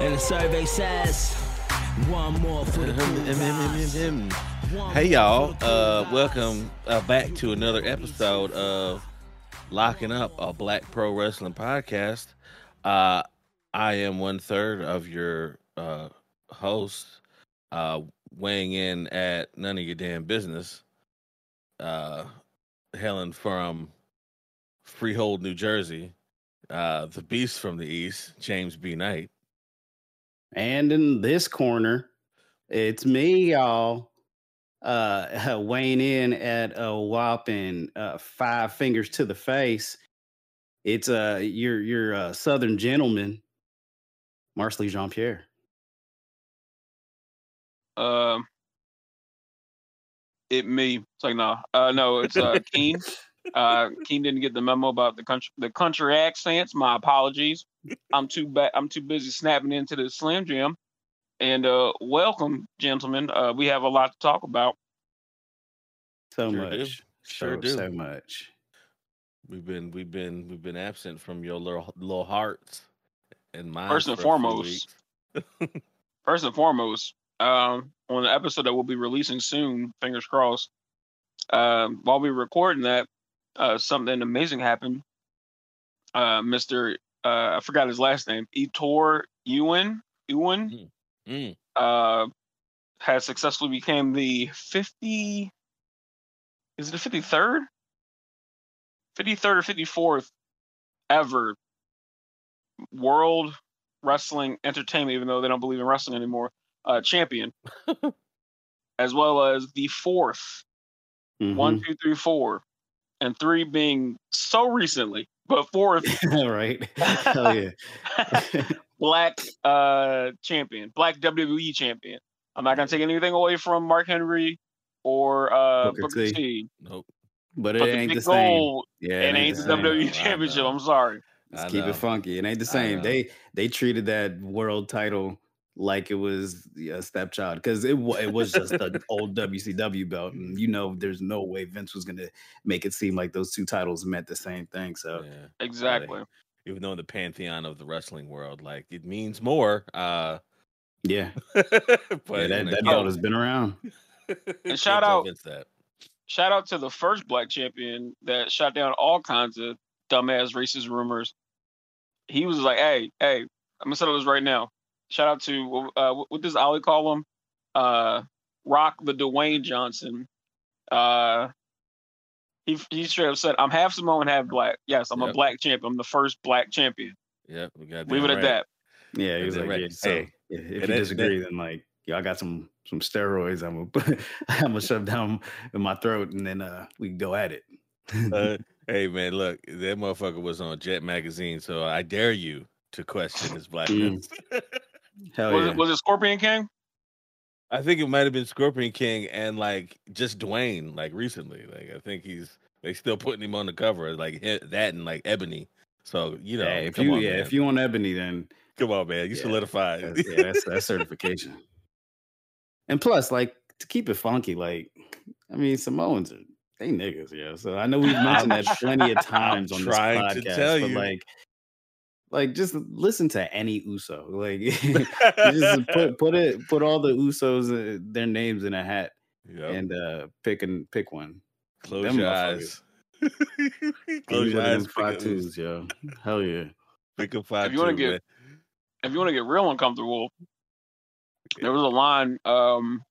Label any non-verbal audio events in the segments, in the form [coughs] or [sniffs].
And the survey says one more for the. Hey y'all, uh, welcome uh, back to another episode of Locking Up, a Black Pro Wrestling podcast. Uh, I am one third of your uh, host, uh, weighing in at none of your damn business. Uh, hailing from Freehold, New Jersey, uh, the Beast from the East, James B. Knight. And in this corner, it's me, y'all, uh, [laughs] weighing in at a whopping uh, five fingers to the face. It's uh, your your uh, Southern gentleman, Marcelly Jean Pierre. Um, it me. It's like no, uh, no, it's uh, Keen. [laughs] Uh, Keen didn't get the memo about the country, the country accents. My apologies. I'm too bad. I'm too busy snapping into the Slim Jim. And uh, welcome, gentlemen. Uh, we have a lot to talk about. So Sure do. much, Sure so, do. so much. We've been we've been we've been absent from your little little hearts and minds. First and for a few foremost. [laughs] First and foremost, um, on the episode that we'll be releasing soon, fingers crossed. Um, while we were recording that, uh, something amazing happened. Uh, Mr. Uh, I forgot his last name, Ettore Ewen Ewen, Mm. uh, has successfully became the 50 is it the 53rd 53rd or 54th ever world wrestling entertainment even though they don't believe in wrestling anymore uh champion [laughs] as well as the 4th one, Mhm. two, three, four, and three being so recently but fourth [laughs] right? Hell yeah. [laughs] black uh champion, black WWE champion. I'm not gonna take anything away from Mark Henry or uh Booker Booker T. T. Nope. but it But the ain't big the same. Yeah, it ain't the same. WWE I championship. I'm sorry. Let's I keep know. it funky. It ain't the same. They they treated that world title like it was a stepchild because it it was just the old WCW belt, and you know there's no way Vince was gonna make it seem like those two titles meant the same thing. So Yeah. Exactly. Even though in the pantheon of the wrestling world, like it means more. Uh, yeah, [laughs] but yeah that, that belt has been around. [laughs] can't shout out- that. Shout out to the first black champion that shot down all kinds of dumbass racist rumors. He was like, "Hey, hey, I'm gonna settle this right now." Shout out to uh, what- what does Ollie call him? Uh, Rock the Dwayne Johnson. Uh, he he straight up said, "I'm half Samoan, half black. Yes, I'm a black champion. I'm the first black champion. Yep, we got Leave it at that." Yeah, he Is was it like, right? yeah, So- hey, if you that- that- disagree, then like, yeah, I got some some steroids. I'm gonna [laughs] I'm gonna shove down in my throat, and then uh we can go at it. Uh, [laughs] hey man, look, that motherfucker was on Jet magazine, so I dare you to question his blackness. [laughs] Hell Was yeah. it was it Scorpion King? I think it might have been Scorpion King and like just Dwayne, like recently. Like I think he's they still putting him on the cover, like that and like Ebony. So you know, Hey, if come you on, yeah, man. if you on Ebony, then come on, man, you Yeah, solidified. that's, yeah, that's that's certification. And plus, like to keep it funky, like I mean, Samoans are they niggas, yeah. So I know we've mentioned that plenty of [laughs] times on this trying to podcast, tell but like, like just listen to any Uso, like [laughs] just put [laughs] put it put all the Usos uh, their names in a hat Yep. and uh pick and pick one. Close them your eyes. [laughs] Close your one of them eyes. Pick five a, twos, yo. Hell yeah. pick a five If you wanna get- man. if you want to get real uncomfortable, there was a line um,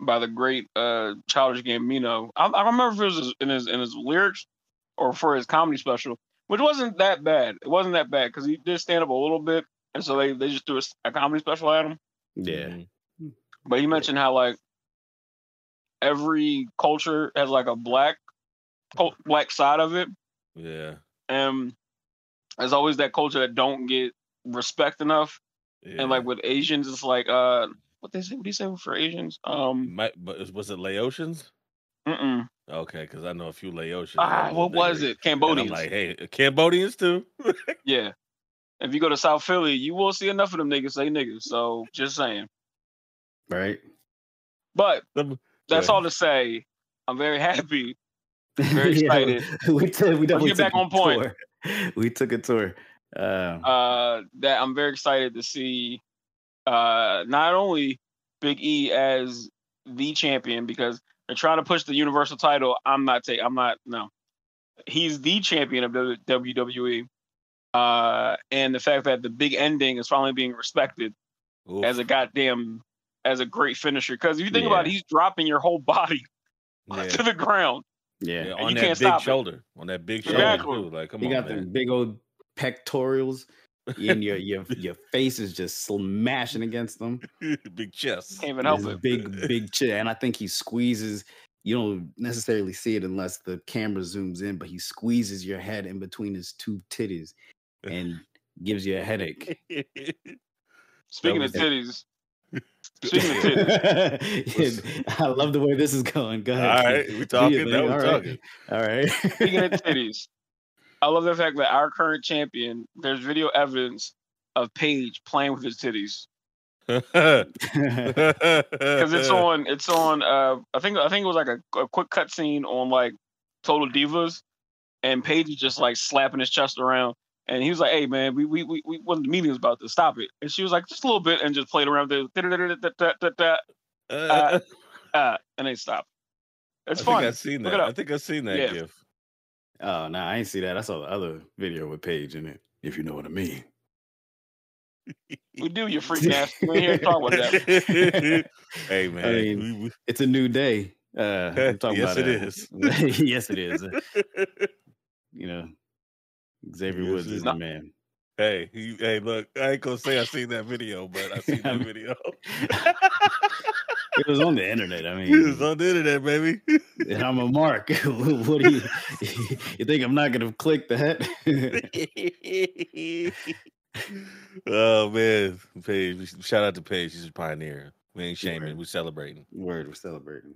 by the great uh, Childish Gambino. I, I don't remember if it was in his in his lyrics or for his comedy special, which wasn't that bad. It wasn't that bad because he did stand up a little bit, and so they, they just threw a comedy special at him. Yeah. Mhm. But he mentioned how like every culture has like a black cul- black side of it, Yeah. and there's always that culture that don't get respect enough. yeah. And like with Asians, it's like uh, what they say? What do you say for Asians? Um, Might, but was- was it Laotians? Mm-mm. Okay, because I know a few Laotians. ah, what was it? And I'm Cambodians. like, hey, Cambodians too. [laughs] yeah. If you go to South Philly, you will see enough of them niggas say niggas. So just saying. Right. But that's Go all to say. I'm very happy. [laughs] Very Yeah, excited. we took we definitely get back took a on point. tour. [laughs] We took a tour. Uh, Uh, that I'm very excited to see uh, not only Big E as the champion because they're trying to push the Universal title. I'm not taking. I'm not. No, he's the champion of the WWE. Uh, and the fact that the big ending is finally being respected Oof. as a goddamn as a great finisher. Because if you think Yeah. about it, he's dropping your whole body [laughs] yeah. to the ground. Yeah. Yeah, on you that can't big stop it. shoulder, on that big shoulder Exactly. too. Like, come on. you on, got man. the big old pectorials, and your [laughs] your your face is just smashing against them. [laughs] big chest. Can't even help it. big [laughs] big chin, and I think he squeezes. You don't necessarily see it unless the camera zooms in, but he squeezes your head in between his two titties and gives you a headache. Speaking of titties, speaking of titties, I love the way this is going. Go ahead. All right, we talking. thing. Now we All right. talking. All right. speaking of titties, I love the fact that our current champion, there's video evidence of Paige playing with his titties. Because it's [laughs] on it's on uh I think I think it was like a, a quick cut scene on like Total Divas and Paige is just like slapping his chest around and he was like, Hey man, we we we, we the meeting was about to stop it. And she was like, just a little bit and just played around there uh, uh, and they stopped. It's I fun. think I've seen that. I think I've seen that Yeah. gif. Oh no, I ain't see that. I saw the other video with Paige in it. If you know what I mean. We do, you [laughs] freak ass. We ain't here to talk about that. [laughs] hey man, mean, we- we- It's a new day. Uh, [laughs] I'm talking Yes, about it uh, is. yes, it is. You know, Xavier Yes, Woods it is is. the man. Hey, you, hey, look, I ain't gonna say I seen that video, but I seen that [laughs] video. It was on the internet. I mean, [laughs] it was on the internet, baby. and I'm a mark. [laughs] what do you? You think I'm not gonna click that? oh man, Paige! Shout out to Paige. She's a pioneer. We ain't shaming. Right. We celebrating. Word, we're celebrating.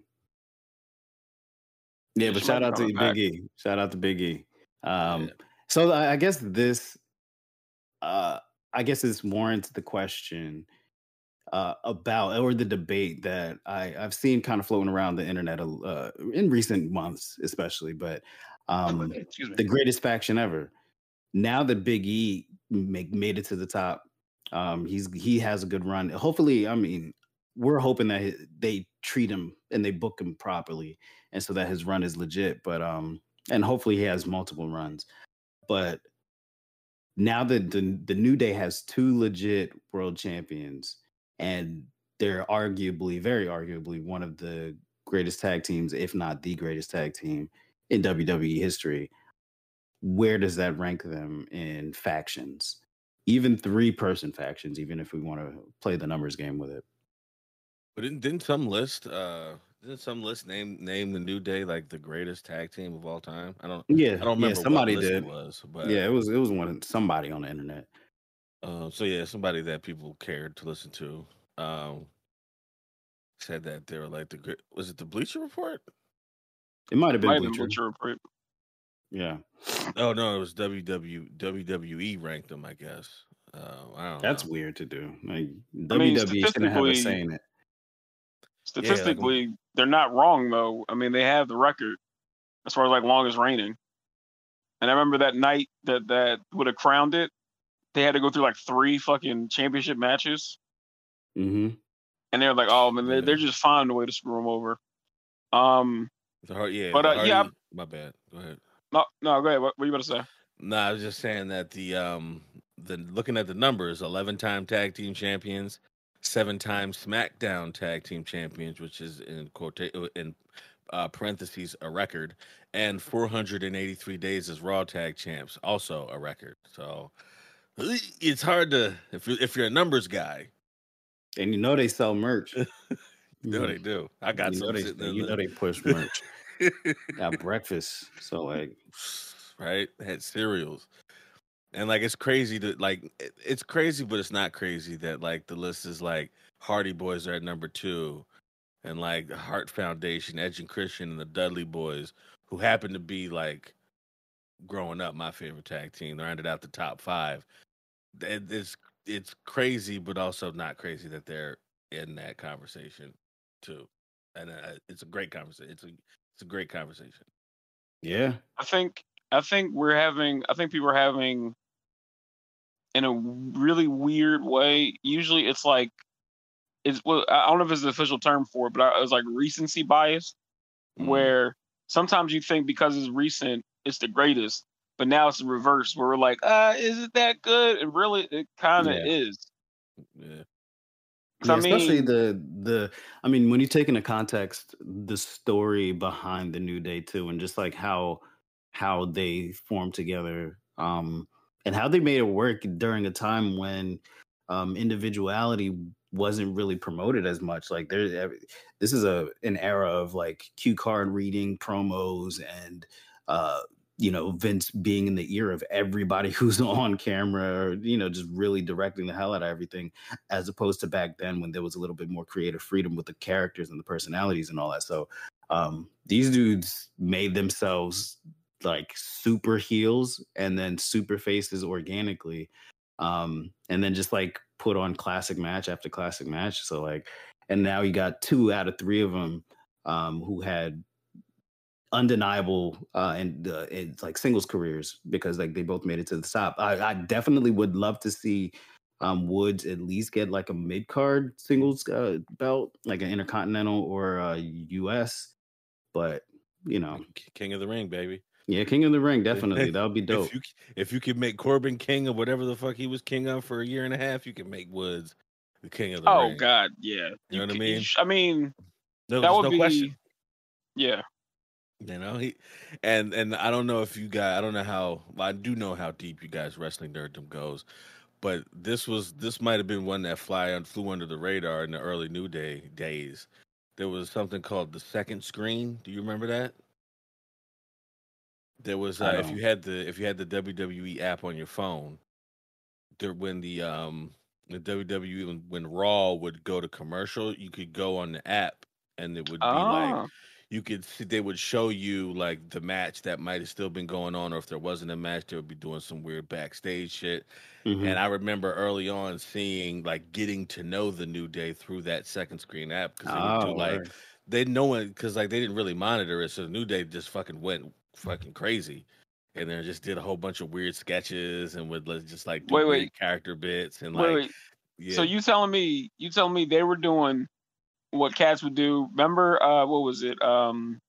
Yeah, but shout out to. Big E. Shout out to Big E. Um, Yeah. So I guess this, uh, I guess this warrants the question uh, about or the debate that I, I've seen kind of floating around the internet uh, in recent months, especially. But um, the greatest faction ever. Now that Big E make, made it to the top, um, he's he has a good run. Hopefully, I mean, we're hoping that he- they treat him and they book him properly, and so that his run is legit. But um, and hopefully he has multiple runs. But now that the the New Day has two legit world champions, and they're arguably, very arguably, one of the greatest tag teams, if not the greatest tag team in WWE history. Where does that rank them in factions? Even three person factions, even if we want to play the numbers game with it. But didn't, didn't some list uh didn't some list name name the New Day like the greatest tag team of all time? I don't Yeah, I don't remember yeah, somebody what list did. it was, but yeah, it was it was one somebody on the internet. Uh, so yeah, somebody that people cared to listen to um, said that they were like the great. Was it the Bleacher Report? It might have been Might have been Bleacher. Report. Yeah, Oh no, it was WW WWE ranked them. I guess. Uh, I don't. that's know. weird to do. Like I mean, WWE shouldn't have a statistically- say in it. Statistically, they're not wrong though. I mean, they have the record as far as like longest reigning. And I remember that night that that would have crowned it. They had to go through like three fucking championship matches, hmm and they're like, "Oh man, they're, Yeah. they're just finding a way to screw them over." Um, The hard, yeah, But, uh, yeah, my bad. Go ahead. no, no, go ahead. What, what you about to say? No, I was just saying that the um the looking at the numbers, eleven time tag team champions, seven time SmackDown tag team champions, which is in quote in uh, parentheses a record, and four hundred and eighty three days as Raw tag champs, also a record. So [sniffs] it's hard to if you if you're a numbers guy, And you know they sell merch. [laughs] you know they do. I got you know they, you know the- they push [laughs] merch. Got breakfast. So like right? Had cereals. And like it's crazy to like it- it's crazy, but it's not crazy that like the list is like Hardy Boys are at number two, and like the Heart Foundation, Edge and Christian, and the Dudley Boys, who happen to be like growing up my favorite tag team. They're rounded out the top five. It- It's it's crazy, but also not crazy that they're in that conversation too. And uh, it's a great conversation. It's a it's a great conversation. yeah. I think I think we're having I think people are having in a really weird way. Usually, it's like it's well, I don't know if it's the official term for it, but I, it was like recency bias, Mm. where sometimes you think because it's recent, it's the greatest, but now it's the reverse, where we're like, uh, is it that good? And really, it kind of Yeah. is. Yeah. Yeah, I especially the the I mean when you take into context the story behind the New Day too, and just like how how they form together, um, and how they made it work during a time when um, individuality wasn't really promoted as much. Like there, this is a an era of like cue card reading, promos, and uh, you know Vince being in the ear of everybody [laughs] who's on camera, or, you know, just really directing the hell out of everything as opposed to back then when there was a little bit more creative freedom with the characters and the personalities and all that. So um, these dudes made themselves like super heels and then super faces organically, um, and then just like put on classic match after classic match. So like, and now you got two out of three of them um, who had undeniable uh and uh, it's like singles careers because like they both made it to the top I, I definitely would love to see um woods at least get like a mid-card singles uh, belt like an intercontinental or a us but you know King of the Ring, baby. Yeah king of the ring definitely that would be dope If you if you could make Corbin king of whatever the fuck he was king of for a year and a half, you can make Woods the king of the Oh ring. Oh God, yeah. You know what I mean? sh- I mean, No, that would no be. question. Yeah. You know, he and and I don't know if you guys I don't know how well, I do know how deep you guys wrestling nerddom goes, but this was this might have been one that fly on flew under the radar in the early New Day days. There was something called the second screen. Do you remember that? There was uh, if you had the if you had the WWE app on your phone, there when the um the WWE when, when Raw would go to commercial, you could go on the app and it would be like Ah, you could see they would show you like the match that might have still been going on, or if there wasn't a match, they would be doing some weird backstage shit. Mhm. And I remember early on seeing like getting to know the New Day through that second screen app because they would Oh, do like word. they know one because like they didn't really monitor it, so the New Day just fucking went fucking crazy. And then just did a whole bunch of weird sketches and would just like do Wait, weird wait. character bits and wait, like wait. yeah. So you telling me you telling me they were doing what cats would do? Remember, uh, what was it? Um,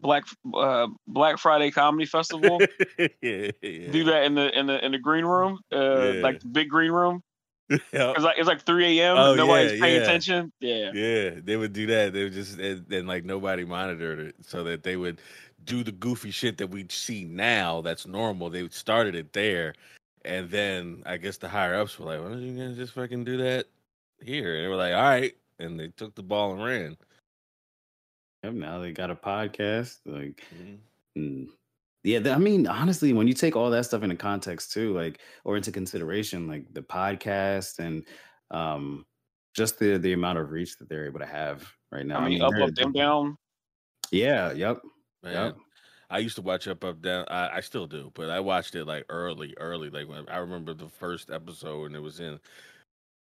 Black uh, Black Friday Comedy Festival. yeah, [laughs] yeah. Do that in the in the in the green room, uh, Yeah. like the big green room. Yep. It's like it's like 3 a.m. Oh, Nobody's yeah, paying yeah. attention. Yeah. Yeah, they would do that. They would just and, and like nobody monitored it, so that they would do the goofy shit that we see now. That's normal. They started it there, and then I guess the higher ups were like, "Why don't you guys just fucking do that here?" And they were like, "All right," and they took the ball and ran. Yep, now they got a podcast like Mhm. Mm. Yeah, I mean, honestly, when you take all that stuff into context too, like or into consideration, like the podcast and um just the the amount of reach that they're able to have right now. I mean, up, they're- up, down, down. Yeah, yep. Man, Yep. I used to watch Up Up Down. I, I still do, but I watched it like early, early. Like when I remember the first episode, and it was in.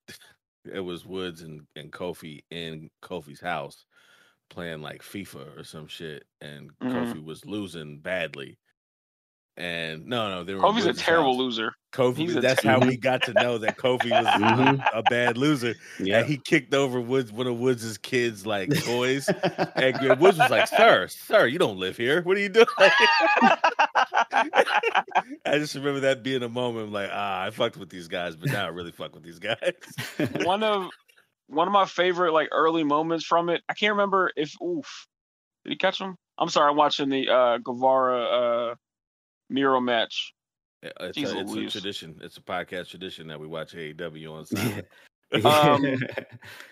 [laughs] It was Woods and, and Kofi in Kofi's house playing like FIFA or some shit, and Mhm. Kofi was losing badly. And no, no, they were. in Kofi's a terrible house. loser. Kofi. he's that's ter- how we got to know that Kofi was [laughs] Mhm. a bad loser. Yeah. And he kicked over Woods, one of Woods' kids' like [laughs] toys. And Woods was like, "Sir, sir, you don't live here. What are you doing?" [laughs] I just remember that being a moment like, ah, I fucked with these guys, but now I really fuck with these guys. one of one of my favorite like early moments from it. I can't remember if oof did he catch him? I'm sorry, I'm watching the uh Guevara uh Miro match. It's, Jeez a, it's a tradition. It's a podcast tradition that we watch AEW on Sunday. [laughs] Um, [laughs]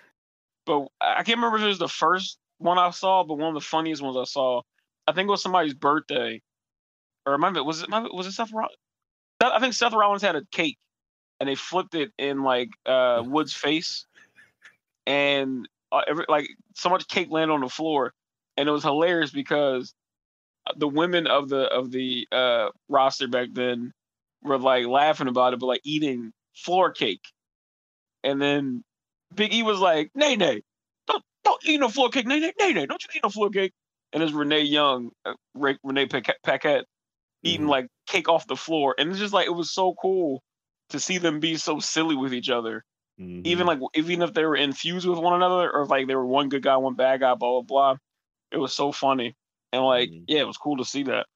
But I can't remember if it was the first one I saw, but one of the funniest ones I saw. I think it was somebody's birthday. Or remember was it was it Seth Rollins? I think Seth Rollins had a cake and they flipped it in like uh [laughs] Wood's face. And uh, every, like so much cake landed on the floor and it was hilarious because the women of the of the uh roster back then were like laughing about it but like eating floor cake and then big e was like nay nay don't don't eat no floor cake nay nay nay nay don't you eat no floor cake and it's renee young uh, renee Paquette, Paquette eating Mhm. like cake off the floor and it's just like it was so cool to see them be so silly with each other. Mhm. Even like even if they were infused with one another, or if like they were one good guy, one bad guy, blah blah blah. It was so funny. And like, Mhm. yeah, it was cool to see that.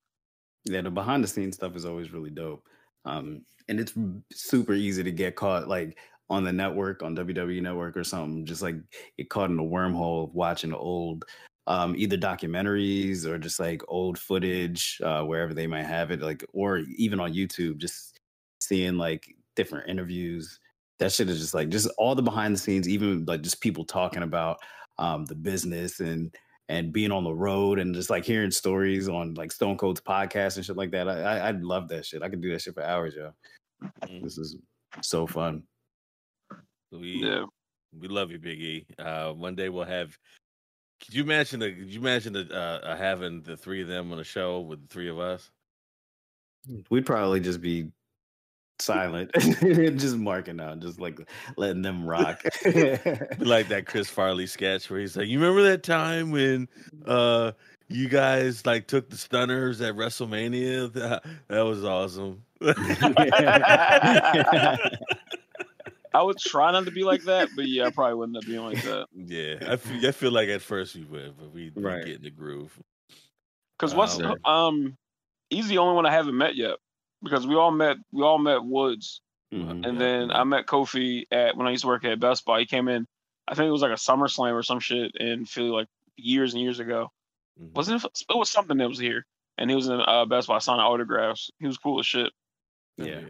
Yeah, the behind the scenes stuff is always really dope. Um, and it's super easy to get caught like on the network, on WWE Network or something, just like get caught in a wormhole of watching old um either documentaries or just like old footage, uh, wherever they might have it, like or even on YouTube, just seeing like different interviews. That shit is just like just all the behind the scenes, even like just people talking about um the business and and being on the road and just like hearing stories on like Stone Cold's podcast and shit like that. I, I I'd love that shit. I could do that shit for hours, yo. Mhm. This is so fun. we Yeah. we love you, Big E. Uh, one day we'll have. Could you imagine the? Could you imagine the, uh, uh, having the three of them on a show with the three of us? We'd probably just be silent, [laughs] [laughs] just marking out, just like letting them rock. [laughs] Like that Chris Farley sketch where he's like, "You remember that time when uh you guys like took the stunners at WrestleMania? That, that was awesome." I would try not to be like that, but yeah, I probably wouldn't have been like that. yeah, I feel, I feel like at first we would, but we, we Right. get in the groove. Because what's Um, um, he's the only one I haven't met yet. Because we all met, we all met Woods, Mhm. and Yeah, then. I met Kofi at when I used to work at Best Buy. He came in, I think it was like a SummerSlam or some shit in Philly, like years and years ago. Mhm. Wasn't it? It was something that was here, and he was in uh, Best Buy signing autographs. He was cool as shit. Hell Yeah.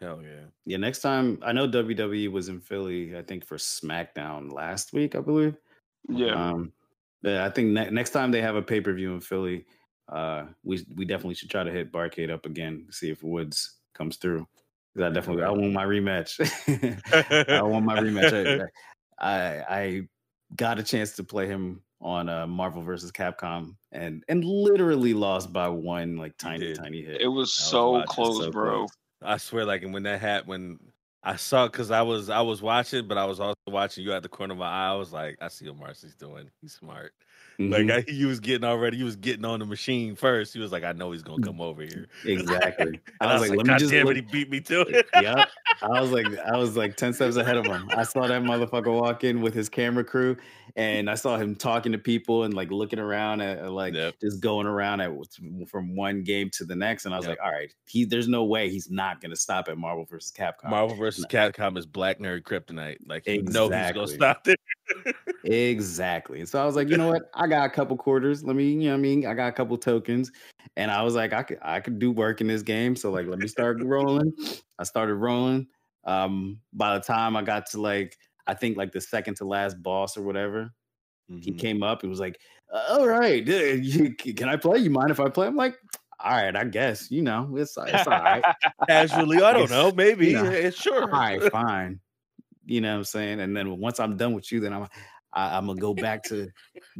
Hell yeah. Yeah, next time I know WWE was in Philly, I think for SmackDown last week, I believe. Yeah, Um, yeah, I think ne- next time they have a pay per view in Philly, uh, we we definitely should try to hit Barcade up again, see if Woods comes through. 'Cause I definitely I want my rematch. [laughs] I want my rematch. I, [laughs] I I got a chance to play him on uh, Marvel versus Capcom and and literally lost by one like tiny tiny hit. it was was so watching, close, so bro. close. I swear, like, and when that happened, when I saw, because I was I was watching, but I was also watching you at the corner of my eye. I was like, I see what Marcy's doing. He's smart. Like mm-hmm. I, he was getting already. He was getting on the machine first. He was like, I know he's gonna come over here. [laughs] exactly. And I was like, let me just damn look- it, he beat me to it. [laughs] yep. I was like, I was like 10 steps ahead of him. I saw that motherfucker walk in with his camera crew and I saw him talking to people and like looking around at at, like Yep. just going around at from one game to the next. And I was Yep. like, all right, he there's no way he's not gonna stop at Marvel versus Capcom. Marvel versus Capcom is Black Nerd Kryptonite. Like you know he's gonna stop there. Exactly. So I was like, you know what? I got a couple quarters. Let me, you know what I mean? I got a couple tokens. And I was like, I could I could do work in this game. So like let me start rolling. I started rolling. Um, by the time I got to like, I think like the second to last boss or whatever, he Mhm. came up and was like, all right, can I play? You mind if I play? I'm like, all right, I guess, you know, it's it's all right. [laughs] Casually, I don't know. Maybe You know, it's sure. all right, fine. You know what I'm saying? And then once I'm done with you, then I'm I, I'm gonna go back to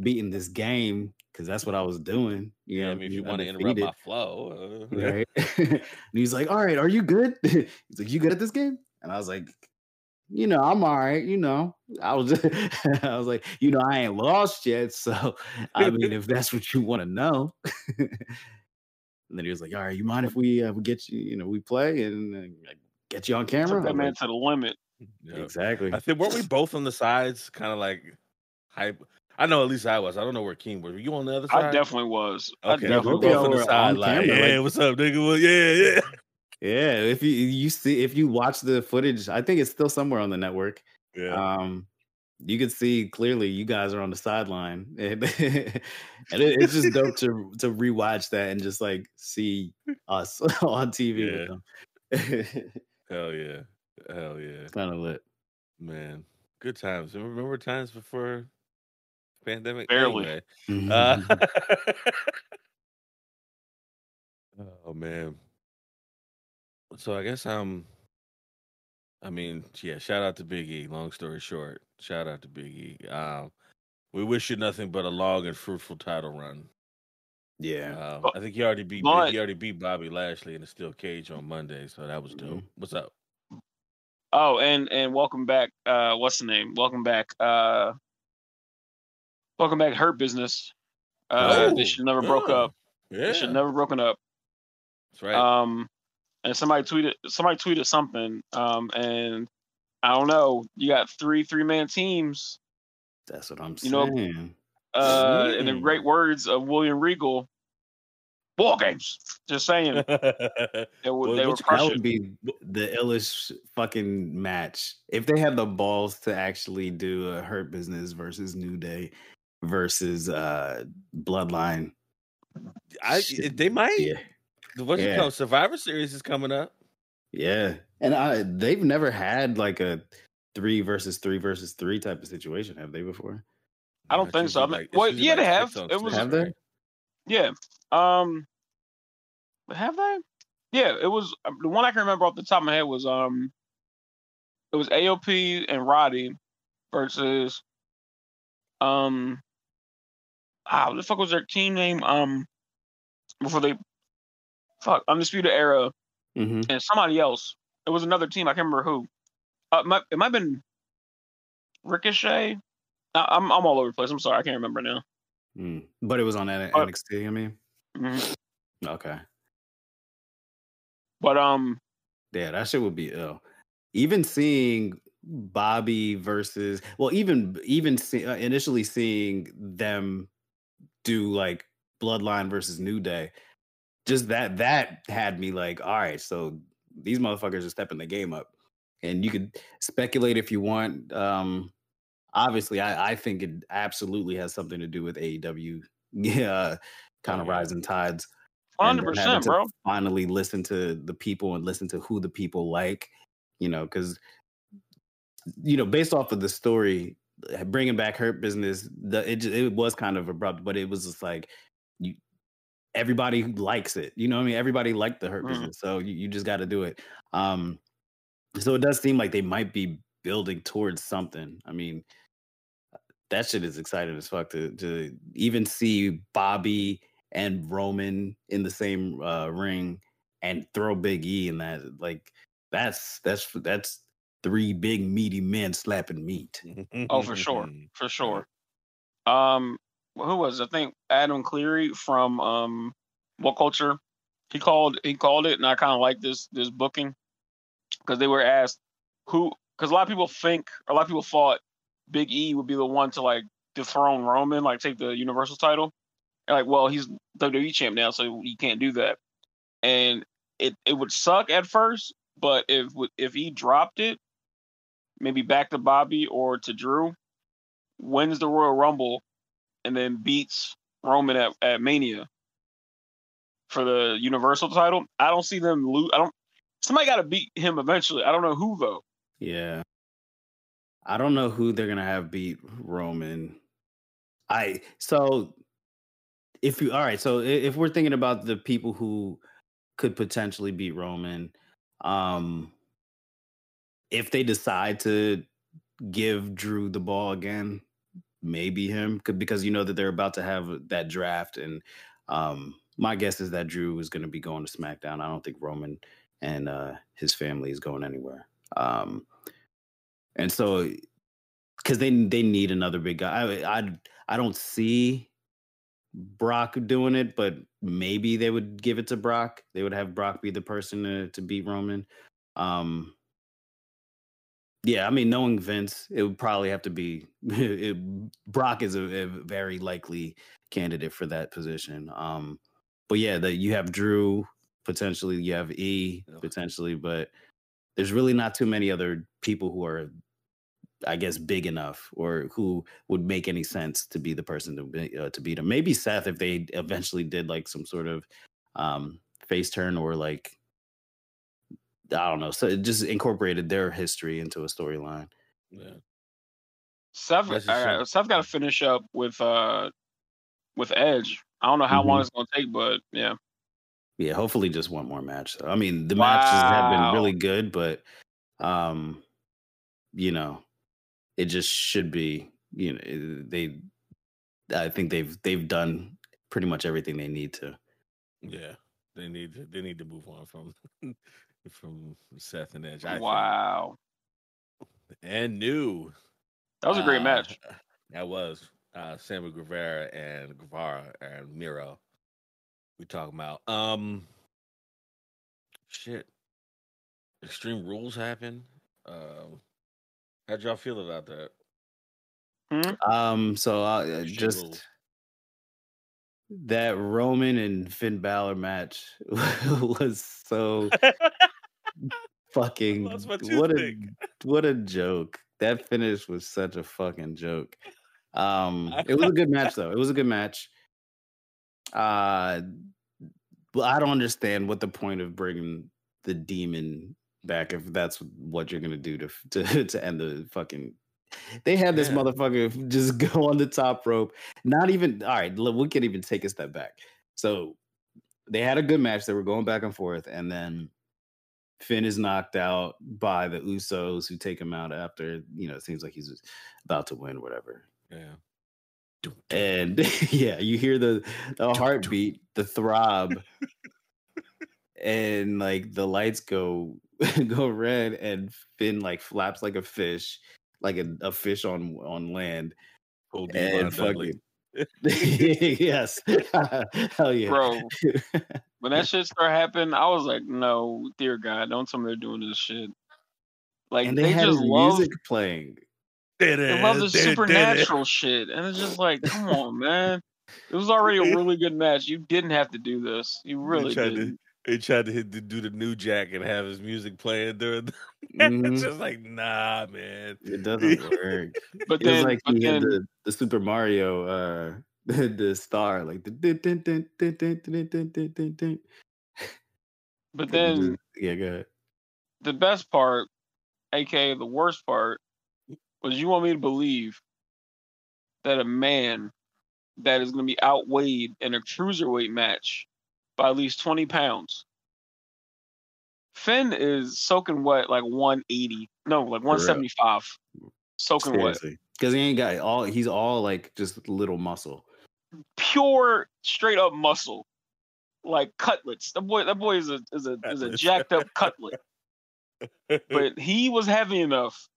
beating this game because that's what I was doing. You Yeah, know, I mean, if you want to interrupt my flow, uh, right? [laughs] [laughs] and he's like, "All right, are you good?" [laughs] he's like, "You good at this game?" And I was like, "You know, I'm all right. You know, I was, I was like, you know, I ain't lost yet. So, I mean, if that's what you want to know." and then he was like, "All right, you mind if we uh, get you? You know, we play and uh, get you on camera?" Took I that man like, to the limit. Yeah. Exactly. I think weren't we both on the sides, kind of like hype. I know at least I was. I don't know where King was. Were you on the other side? I definitely was. I Okay, definitely both of both on the side, on like, camera, yeah, like- what's up, nigga? Well, yeah, yeah. Yeah, if you you see if you watch the footage, I think it's still somewhere on the network. Yeah. Um, you can see clearly you guys are on the sideline, [laughs] and, and [laughs] it, it's just dope to to rewatch that and just like see us [laughs] on TV with them. Hell yeah. Hell yeah. kind of lit. Man. Good times. Remember times before pandemic? Barely. Anyway. Mm-hmm. Uh, [laughs] [laughs] oh man. So I guess I'm I mean, yeah, shout out to Big E. Long story short. Shout out to Big E. Um we wish you nothing but a long and fruitful title run. yeah, Um, I think he already beat but- he already beat Bobby Lashley in the steel cage on Monday, so that was dope. Mhm. What's up? Oh, and and welcome back. Uh, what's the name? Welcome back. Uh, welcome back. Hurt business. Uh, Oh, they should never broke yeah. up. Yeah, They should never broken up. that's right. Um, and somebody tweeted somebody tweeted something, um, and I don't know. You got three three man teams. That's what I'm You know, saying. Uh, in the great words of William Regal, ball games. Just saying, [laughs] they, were Well, they were what that would be the illest fucking match if they had the balls to actually do a Hurt Business versus New Day versus uh Bloodline. I Shit. they might. Yeah, What you Yeah. call Survivor Series is coming up. yeah, and I they've never had like a three versus three versus three type of situation, have they before? I don't think so. I usually mean- it's well, usually yeah, they have. It was- Have they? Yeah. Um. Have they? Yeah, it was um, the one I can remember off the top of my head was um. It was AOP and Roddy versus um. Ah, what the fuck was their team name? Um, before they, fuck, Undisputed Era Mm-hmm. and somebody else. It was another team. I can't remember who. Uh, it might, it might have been Ricochet. I, I'm I'm all over the place. I'm sorry, I can't remember now. Mm. But it was on N- Uh, NXT. I mean, Mhm. okay, But um, yeah, that shit would be ill. Even seeing Bobby versus, well, even even see, uh, initially seeing them do like Bloodline versus New Day, just that that had me like, all right, so these motherfuckers are stepping the game up, and you could speculate if you want. Um, obviously, I I think it absolutely has something to do with AEW, [laughs] yeah, kind of rising tides. Hundred percent, bro. Finally, listen to the people and listen to who the people like, you know, because you know, based off of the story, uh, bringing back Hurt Business, the it ju- it was kind of abrupt, but it was just like you. Everybody likes it, you know. what I mean, everybody liked the Hurt Mhm. Business, so you, you just got to do it. Um, so it does seem like they might be building towards something. I mean, that shit is exciting as fuck to to even see Bobby and Roman in the same uh, ring and throw Big E in that. Like that's that's that's three big meaty men slapping meat. Oh, for sure. [laughs] for sure. Um, who was it? I think Adam Cleary from um What Culture. He called he called it, and I kind of like this this booking because they were asked who because a lot of people think a lot of people thought Big E would be the one to like dethrone Roman, like take the Universal title. Like, well, he's WWE champ now, so he can't do that. And it it would suck at first, but if if he dropped it, maybe back to Bobby or to Drew, wins the Royal Rumble, and then beats Roman at, at Mania for the Universal title. I don't see them lose. I don't. Somebody got to beat him eventually. I don't know who though. Yeah. I don't know who they're gonna have beat Roman. I so if you all right, so if we're thinking about the people who could potentially beat Roman, um if they decide to give Drew the ball again, maybe him because you know that they're about to have that draft and um my guess is that Drew is going to be going to SmackDown. I don't think Roman and uh his family is going anywhere. Um and so because they they need another big guy. I, I I don't see Brock doing it, but maybe they would give it to Brock. They would have Brock be the person to, to beat Roman. Um, yeah, I mean, knowing Vince, it would probably have to be [laughs] it, Brock is a, a very likely candidate for that position. Um, but yeah, that you have Drew potentially, you have E potentially, but there's really not too many other people who are I guess big enough or who would make any sense to be the person to be, uh, to beat him. Maybe Seth if they eventually did like some sort of um face turn or like I don't know, so it just incorporated their history into a storyline. Yeah. Seth, That's all a right, shame. Seth got to finish up with uh with Edge. I don't know how long Mhm. it's gonna take, but yeah. Yeah, hopefully just one more match. I mean, the matches have been really good, but um you know, it just should be, you know, they I think they've they've done pretty much everything they need to. Yeah. They need to they need to move on from [laughs] from Seth and Edge. I think. Wow, And new. that was a great uh, match. [laughs] That was uh Sammy Guevara and Guevara and Miro. We talking about um shit. Extreme rules happen. Um, how'd y'all feel about that? Hmm? Um, so uh, just that Roman and Finn Balor match [laughs] was so [laughs] fucking what a what a joke. That finish was such a fucking joke. Um, it was a good [laughs] match though. It was a good match. Uh, but I don't understand what the point of bringing the demon back if that's what you're gonna do to [laughs] to to end the fucking. They had this Yeah. motherfucker just [laughs] go on the top rope. Not even all right. look, We can't even take a step back. So they had a good match. They were going back and forth, and then Finn is knocked out by the Usos, who take him out after you know it seems like he's about to win, whatever. Yeah. And [laughs] yeah, you hear the the heartbeat, the throb, and like the lights go [laughs] go red, and Finn like flaps like a fish, like a, a fish on on land, Full Devon and fucking [laughs] [laughs] yes, hell yeah, Bro, when that shit started happening, I was like, no, dear God, don't tell me they're doing this shit. Like and they, they, had just his love music playing. they love the supernatural shit. And it's just like, come on, man. It was already a really good match. You didn't have to do this. You really tried didn't. He tried to hit the, do the new jack and have his music playing during the mm-hmm. It's just like, nah, man. It doesn't work. but it then, was he then... had the, the Super Mario uh the star, like the But then Yeah, go ahead. The best part, aka the worst part, was you want me to believe that a man that is gonna be outweighed in a cruiserweight match by at least 20 pounds. Finn is soaking wet like 180. No, like 175. Soaking wet. Because he ain't got all he's all like just little muscle. Pure straight up muscle. Like cutlets. That boy that boy is a is a is a jacked up cutlet. [laughs] but he was heavy enough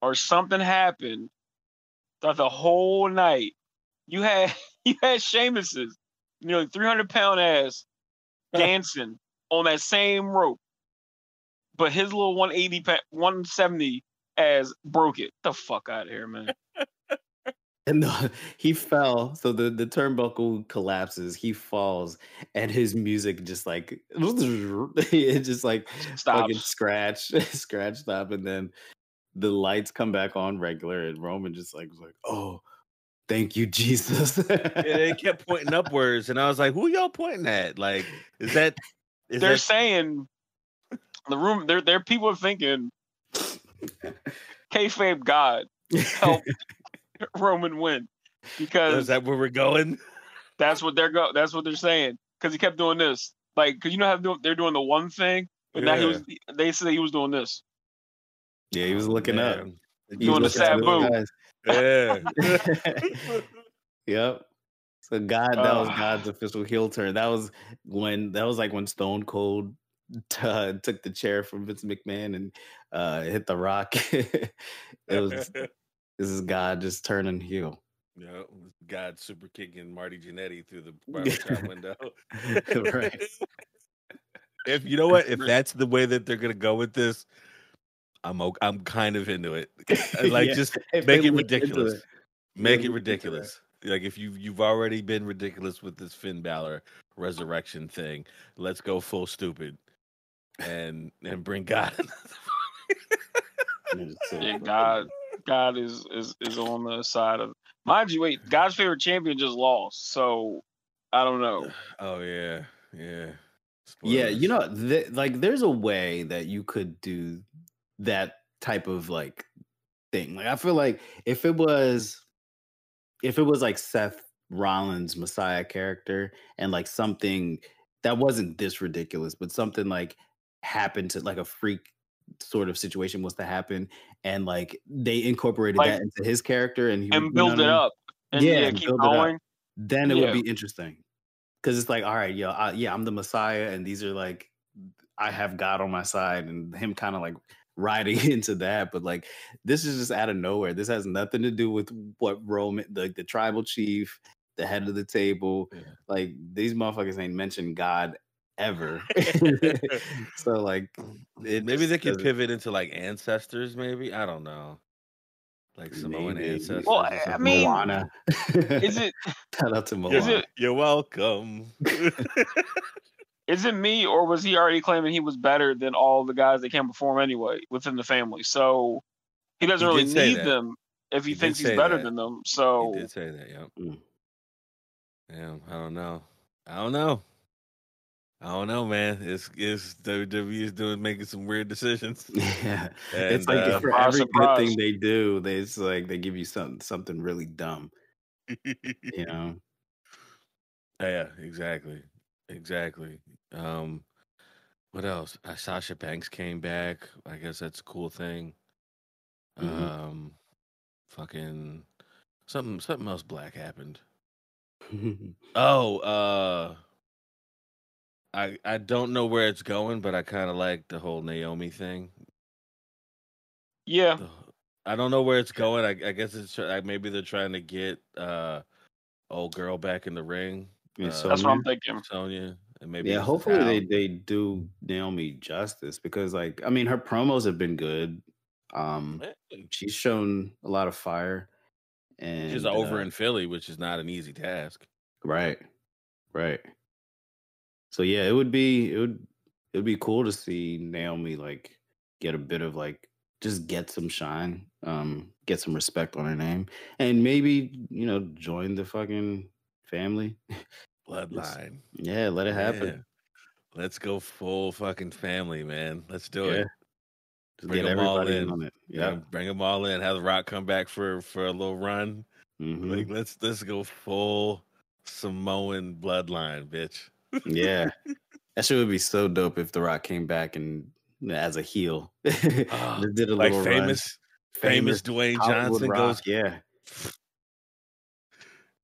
or something happened that the whole night you had [laughs] you had Sheamus's nearly 300 pound ass [laughs] dancing on that same rope. But his little 180 pa- 170 ass broke it. The fuck out of here man. [laughs] And the, he fell, so the the turnbuckle collapses. He falls, and his music just like [laughs] it just like stop fucking scratch, scratch stop, and then the lights come back on regular, and Roman just like was like, "Oh, thank you, Jesus." Yeah, they kept pointing upwards, and I was like, "Who y'all pointing at? Like, is that is they're that saying the room there there people are thinking kayfabe god help [laughs] Roman win because is that where we're going?" That's what they're go. That's what they're saying because he kept doing this. Like, because you know how they're doing the one thing, but now he was. They said he was doing this. yeah, he was looking up. He Doing was the looking at Sabu. guys. Yeah. [laughs] Yep. So God, that was Ah. God's official heel turn. That was when that was like when Stone Cold uh, took the chair from Vince McMahon and uh, hit the Rock. [laughs] it was [laughs] this is God just turning heel. Yeah, God super kicking Marty Jannetty through the barbershop window. right. If you know what, if that's the way that they're gonna go with this, I'm o- I'm kind of into it. [laughs] Uh, like Yeah, just make it ridiculous. it. Make it look into ridiculous. Like if you you've already been ridiculous with this Finn Balor resurrection thing, let's go full stupid and and bring God. [laughs] It's Yeah, God, God is is is on the side of. Mind you, wait, God's favorite champion just lost, so I don't know. [sighs] oh yeah, yeah. Yeah, you know, th- like there's a way that you could do that type of like thing. Like I feel like if it was if it was like Seth Rollins Messiah character and like something that wasn't this ridiculous, but something like happened to like a freak sort of situation was to happen and like they incorporated Like- that into his character and he And would- you know build I it mean? up, and Yeah, yeah, keep going. then it Yeah. would be interesting because it's like all right yo I, yeah i'm the messiah and these are like i have god on my side and him kind of like riding [laughs] into that but like this is just out of nowhere this has nothing to do with what roman the, the tribal chief the head of the table Yeah. like these motherfuckers ain't mentioned god ever. [laughs] [laughs] so like, maybe they just could pivot into like ancestors. Maybe I don't know. Like Samoan Maybe. ancestors. Well, I- I something. mean, Moana. Is it Shout out to Moana. is it You're welcome. Is it me or was he already claiming he was better than all the guys that came before him anyway within the family? So he doesn't He really need that. them if he, He thinks he's better that. than them. He So did say that. Yeah. Mm. Yeah. I don't know. I don't know. I don't know, man. It's it's WWE is doing making some weird decisions. [laughs] Yeah, And, it's like uh, for Surprise, every good thing they do, they it's like they give you something something really dumb. [laughs] You know, Yeah, exactly. Exactly. Um what else? Uh, Sasha Banks came back. I guess that's a cool thing. Mhm. Um fucking something something else black happened. [laughs] Oh, uh I I don't know where it's going, but I kind of like the whole Naomi thing. yeah, The- I don't know where it's going. I, I guess it's like maybe they're trying to get uh old girl back in the ring. Yeah, Uh, so- that's what I'm Sonya? thinking. Sonya, and maybe yeah, hopefully they they do Naomi justice because like I mean her promos have been good. Um, she's shown a lot of fire, and She's over uh, in Philly, which is not an easy task. Right. Right. So yeah, it would be it would it would be cool to see Naomi like get a bit of like just get some shine, um, get some respect on her name, and maybe you know join the fucking family. [laughs] Bloodline. Yeah, let it happen. Yeah. Let's go full fucking family, man. Let's do Yeah. it. Just Bring get 'em all in. it. Yeah, Yeah. bring them all in. Have the Rock come back for for a little run. Mhm. Like let's let's go full Samoan bloodline, bitch. yeah. [laughs] That shit would be so dope if The Rock came back and as a heel. [laughs] Ah, did a Like little run. famous, famous Dwayne Hollywood Johnson Rock, goes. Yeah.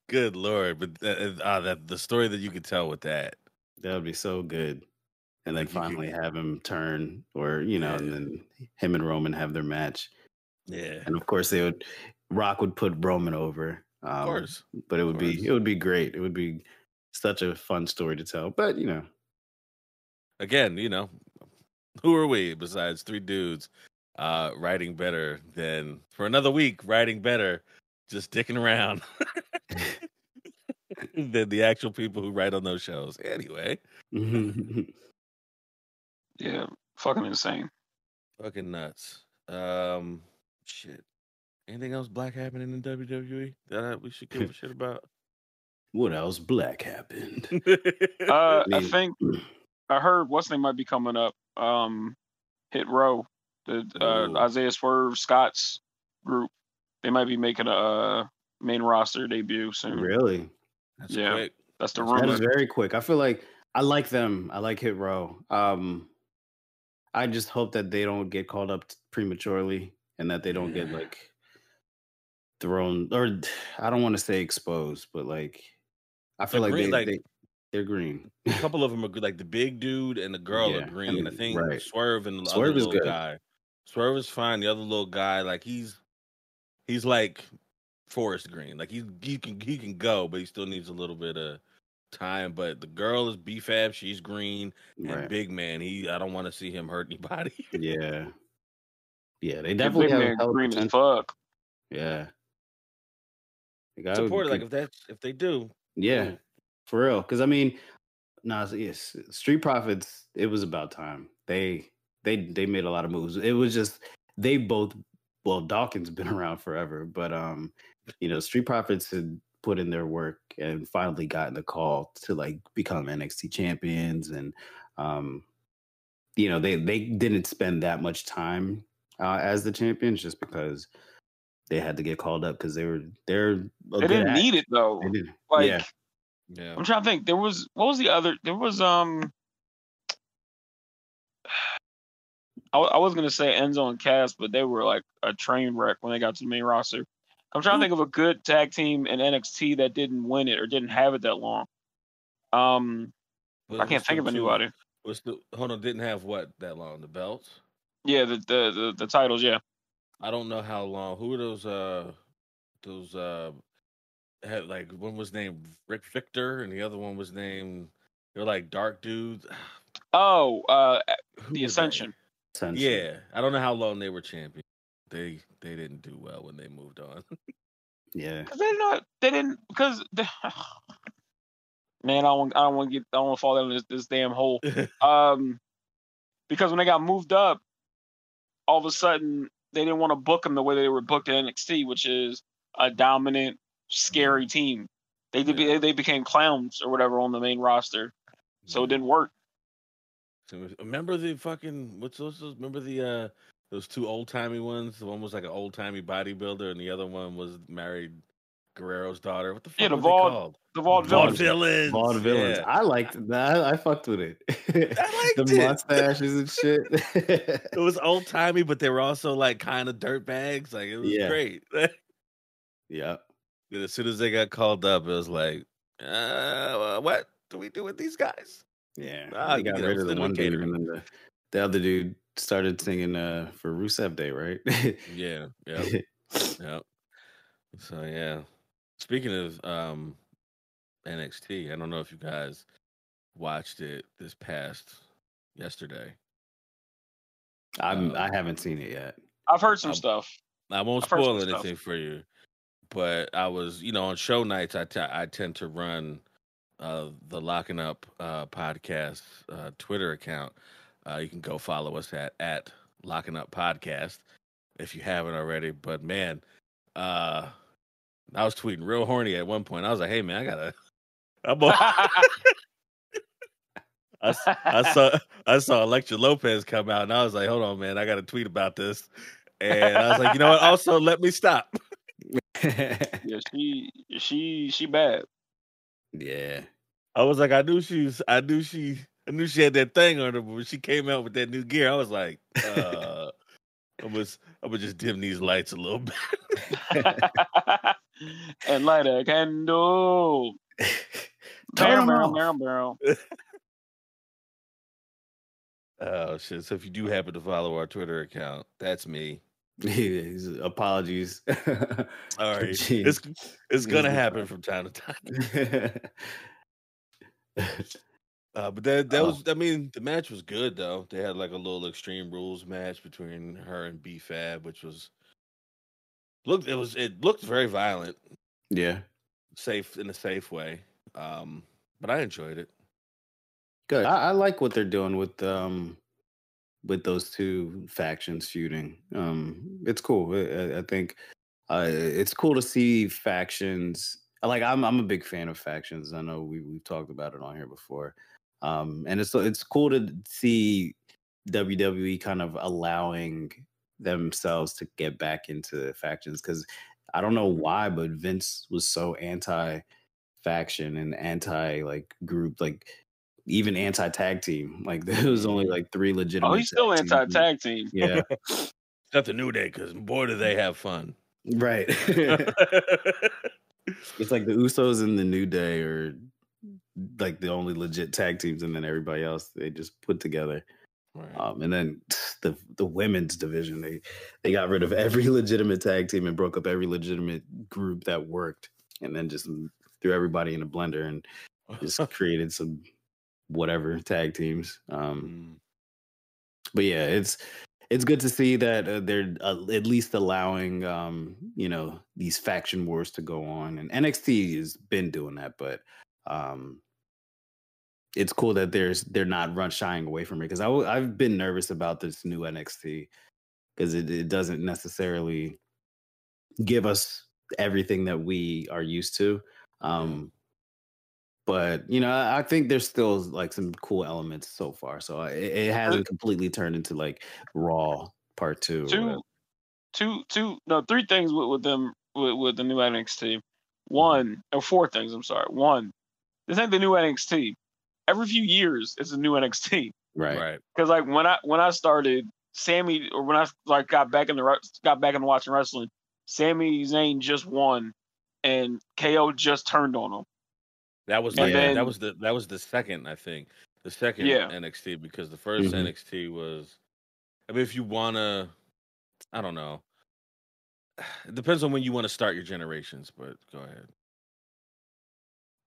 Good lord, but that, uh, that the story that you could tell with that. That would be so good. And then Like, you could- finally have him turn, or you know, and then him and Roman have their match. Yeah, And of course, they would Rock would put Roman over. Um, of course. but it would be it would be great. It would be such a fun story to tell. But you know, Again, you know, who are we besides three dudes uh writing better than for another week writing better, just dicking around [laughs] [laughs] than the actual people who write on those shows. Anyway, [laughs] Yeah, fucking insane. fucking nuts. Um, shit. Anything else black happening in WWE that I- we should give a shit about? what else black happened? Uh, I think [clears throat] I heard what's name might be coming up. Um, Hit Row, the uh, Isaiah Swerve Scott's group. They might be making a uh, main roster debut soon. really? That's Yeah. quick. That's the rumor. is very quick. I feel like I like them. I like Hit Row. Um, I just hope that they don't get called up prematurely and that they don't get like thrown or I don't want to say exposed, but like I feel They're like green, they, like- they they're green. A [laughs] couple of them are good, like the big dude and the girl Yeah, are green. and- I think right. Swerve and the Swerve other is little good. guy. Swerve is fine. The other little guy, like he's he's like forest green. Like he's he can he can go, but he still needs a little bit of time. But the girl is BFAB, she's green, and Right. big man. He I don't want to see him hurt anybody. Yeah. [laughs] Yeah, they definitely big have man hell of green as fuck. Yeah. The guy Support it. be Like if that if they do, Yeah, Cool. for real. Because I mean, nah, yes, Street Profits. It was about time. They they they made a lot of moves. It was just they both. Well, Dawkins been [laughs] around forever, but um, you know, Street Profits had put in their work and finally gotten the call to like become NXT champions, and um, you know, they they didn't spend that much time uh, as the champions just because they had to get called up because they were they're a They didn't act- need it though. They did. Like yeah. yeah. I'm trying to think. There was what was the other? There was um. I, I was gonna say Enzo and Cass, but they were like a train wreck when they got to the main roster. I'm trying to think of a good tag team in NXT that didn't win it or didn't have it that long. Um, I can't think of anybody. What's the hold on? Didn't have what that long? The belts. Yeah, the the the, the titles. Yeah, I don't know how long. Who are those? Uh, those uh, had like one was named Rick Victor, and the other one was named They're like dark dudes. [sighs] Oh, uh, Who the were Ascension. Essentially. they? Yeah, I don't know how long they were champion. They they didn't do well when they moved on. [laughs] Yeah. Because they're not. They didn't. Because [laughs] man, I don't. want- I don't want to get. I don't want to fall down this, this damn hole. [laughs] Um, because when they got moved up, all of a sudden they didn't want to book them the way they were booked at NXT, which is a dominant, scary team. They did. Yeah. They became clowns or whatever on the main roster, so it didn't work. So, remember the fucking what's those? those- Remember the uh those two old timey ones? The one was like an old timey bodybuilder, and the other one was married Guerrero's daughter. What the fuck Yeah, the were Vaude- they called? The Vaudevillains. Vaudevillains. Vaudevillains. Yeah. I liked that. I, I fucked with it. I [laughs] liked the it. mustaches and shit. It was old timey, but they were also like kind of dirt bags. Like it was Yeah. great. [laughs] yeah. And as soon as they got called up, it was like, uh, what do we do with these guys? Yeah. Ah, they got rid of the one dude, and then the, the other dude started singing uh, for Rusev Day, right? Yeah, yeah, [laughs] yeah. So yeah. Speaking of um NXT, I don't know if you guys watched it this past yesterday. I'm, Uh, I haven't seen it yet. I've heard some Um, stuff. I won't I've heard some spoil stuff. anything for you, but I was, you know, on show nights, I I tend to run uh, the Locking Up uh, podcast uh, Twitter account. Uh, you can go follow us at at Locking Up Podcast if you haven't already. But man, uh, I was tweeting real horny at one point. I was like, "Hey man, I gotta." [laughs] I'm. [laughs] I, I saw I saw Elektra Lopez come out, and I was like, "Hold on, man, I got to tweet about this." And I was like, "You know what? Also, let me stop." [laughs] yeah, she she she bad. Yeah. I was like, I knew she was, I knew she, I knew she had that thing on her, but when she came out with that new gear, I was like, uh, I was, I would just dim these lights a little bit. [laughs] and light a candle. [laughs] Turn Barrel, barrel, barrel, barrel. Oh shit! So if you do happen to follow our Twitter account, that's me. He's- Apologies. [laughs] All right, Jeez. it's it's gonna happen from time to time. [laughs] Uh, but that that Oh. was, I mean, the match was good though. They had like a little Extreme Rules match between her and B Fab, which was looked it was it looked very violent, yeah. safe in a safe way. Um, but I enjoyed it. Good. I, I like what they're doing with um with those two factions feuding. Um, it's cool. I, I- think uh, it's cool to see factions. Like I'm, I'm a big fan of factions. I know we we've talked about it on here before. Um, and it's it's cool to see WWE kind of allowing themselves to get back into factions because I don't know why, but Vince was so anti faction and anti like group like even anti tag team. Like [laughs] there was only like three legitimate. Oh, he's still anti tag team. Yeah, [laughs] Except the New Day, because boy, do they have fun. right. [laughs] it's like the Usos and the New Day are like the only legit tag teams, and then everybody else they just put together. Right. Um, and then [sighs] the the women's division they they got rid of every legitimate tag team and broke up every legitimate group that worked, and then just threw everybody in a blender and just created some whatever tag teams. Um, Mm. but yeah, it's it's good to see that uh, they're uh, at least allowing um, you know these faction wars to go on, and NXT has been doing that, but um, it's cool that there's they're not run shying away from it because I w- I've been nervous about this new NXT because it, it doesn't necessarily give us everything that we are used to. Um, but you know, I I think there's still like some cool elements so far. So I- it, it hasn't completely turned into like Raw Part Two. or two, two, two, no, three things with, with them with, with the new NXT. Mm-hmm. One or four things. I'm sorry. One, this ain't the new NXT. Every few years, it's a new NXT. right? Right. Because like when I when I started, Sammy or when I like got back in the re- got back into watching wrestling, Sammy Zayn just won, and KO just turned on him. That was And like then- that was the that was the second, I think. The second Yeah. NXT because the 1st Mhm. NXT was I mean if you wanna I don't know. [sighs] It depends on when you want to start your generations, but go ahead.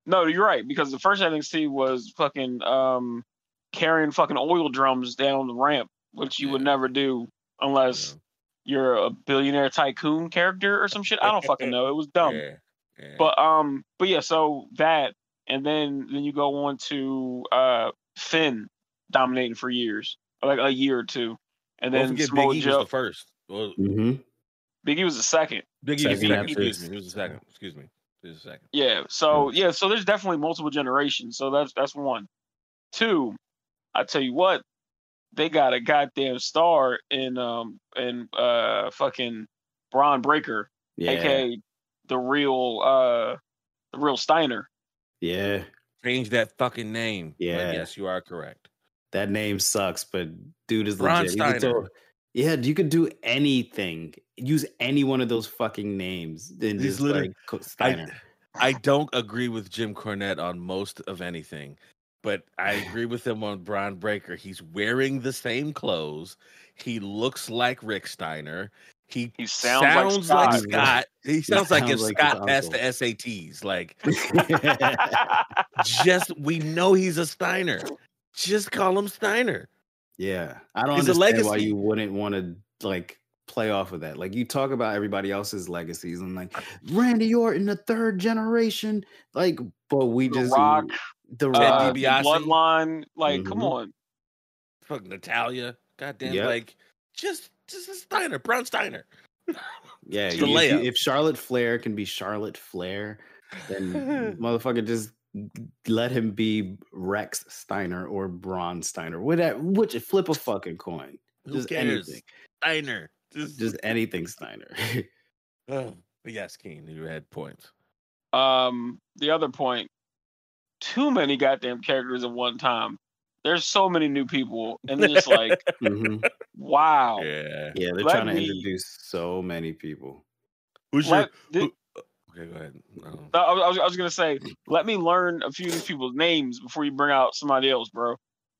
No, you're right because the first NXT was fucking um carrying fucking oil drums down the ramp, which you would never do unless you're a billionaire tycoon character or some shit. I don't fucking [laughs] know. It was dumb. Yeah, yeah. But um, but yeah, so that, and then then you go on to uh Finn dominating for years, like a year or two, and Don't then forget Samoa Big E Joe. was the first. Well, hmm Big E was the second. Big E was the Second second. Excuse me. He was the second. Excuse me. He was the second. Yeah. So yeah, so there's definitely multiple generations. So that's that's one. Two, I tell you what, they got a goddamn star in um in uh fucking Bron Breakker, Yeah. aka the real uh the real Steiner. Yeah. Change that fucking name. But Yeah. yes, you are correct. That name sucks, but dude is Braun legit. You Steiner. throw- yeah, you could do anything. Use any one of those fucking names. Then He's literally- like Co- I, Steiner. I don't agree with Jim Cornette on most of anything, but I [sighs] agree with him on Bron Breakker. He's wearing the same clothes. He looks like Rick Steiner. He He sounds, like like Scott. Scott. He sounds like if like Scott passed the. SATs. Like [laughs] just we know he's a Steiner. Just call him Steiner. yeah, I don't He's understand why you wouldn't want to like play off of that. Like you talk about everybody else's legacies and like Randy Orton, the third generation. Like, but we The just Rock, the Ted Rock. uh, DiBiase. Bloodline. Like, come Mhm. on. Fuck Natalya. Goddamn, Yep. like just [laughs] just a Steiner, Brown Steiner. Yeah, you- if, you- if Charlotte Flair can be Charlotte Flair, then [laughs] motherfucker just let him be Rex Steiner or Braun Steiner. Whatever, which flip a fucking coin. Who Just cares? anything. Steiner. Just, Just anything Steiner. [laughs] Oh, yes, Keen, you had points. Um, the other point, too many goddamn characters at one time. There's so many new people, and it's just like, [laughs] Mhm. wow. Yeah. Yeah, they're Let trying to me- introduce so many people. Who's your? Let, thi- who- Okay, go ahead. Um, I, was, I was- I was gonna say, let me learn a few of these people's names before you bring out somebody else, bro.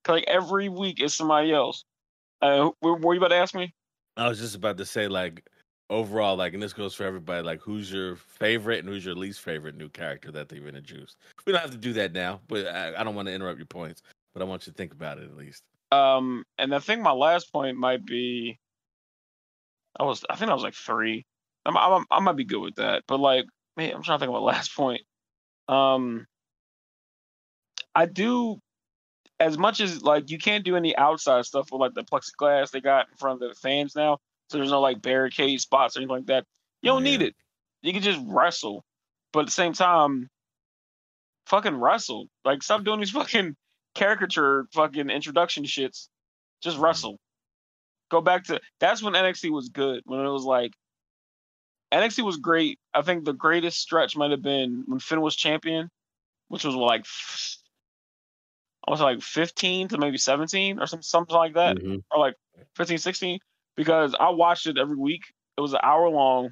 'Cause, like every week is somebody else. Uh, were, were you about to ask me? I was just about to say, like, overall, like, and this goes for everybody, like, who's your favorite and who's your least favorite new character that they've introduced? We don't have to do that now, but I, I don't want to interrupt your points, but I want you to think about it at least. Um, and I think my last point might be, I was, I think I was like three. I'm, I'm, I might be good with that, but like, man, I'm trying to think of my [laughs] last point. Um, I do, as much as like you can't do any outside stuff with like the plexiglass they got in front of the fans now, so there's no like barricade spots or anything like that. You don't need it. You can just wrestle, but at the same time, fucking wrestle. Like, stop doing these [laughs] fucking caricature fucking introduction shits. Just wrestle. Go back to that's when NXT was good. When it was like NXT was great. I think the greatest stretch might have been when Finn was champion, which was like I was like 15 to maybe 17 or some something like that, Mhm. or like 15, 16. Because I watched it every week. It was an hour long.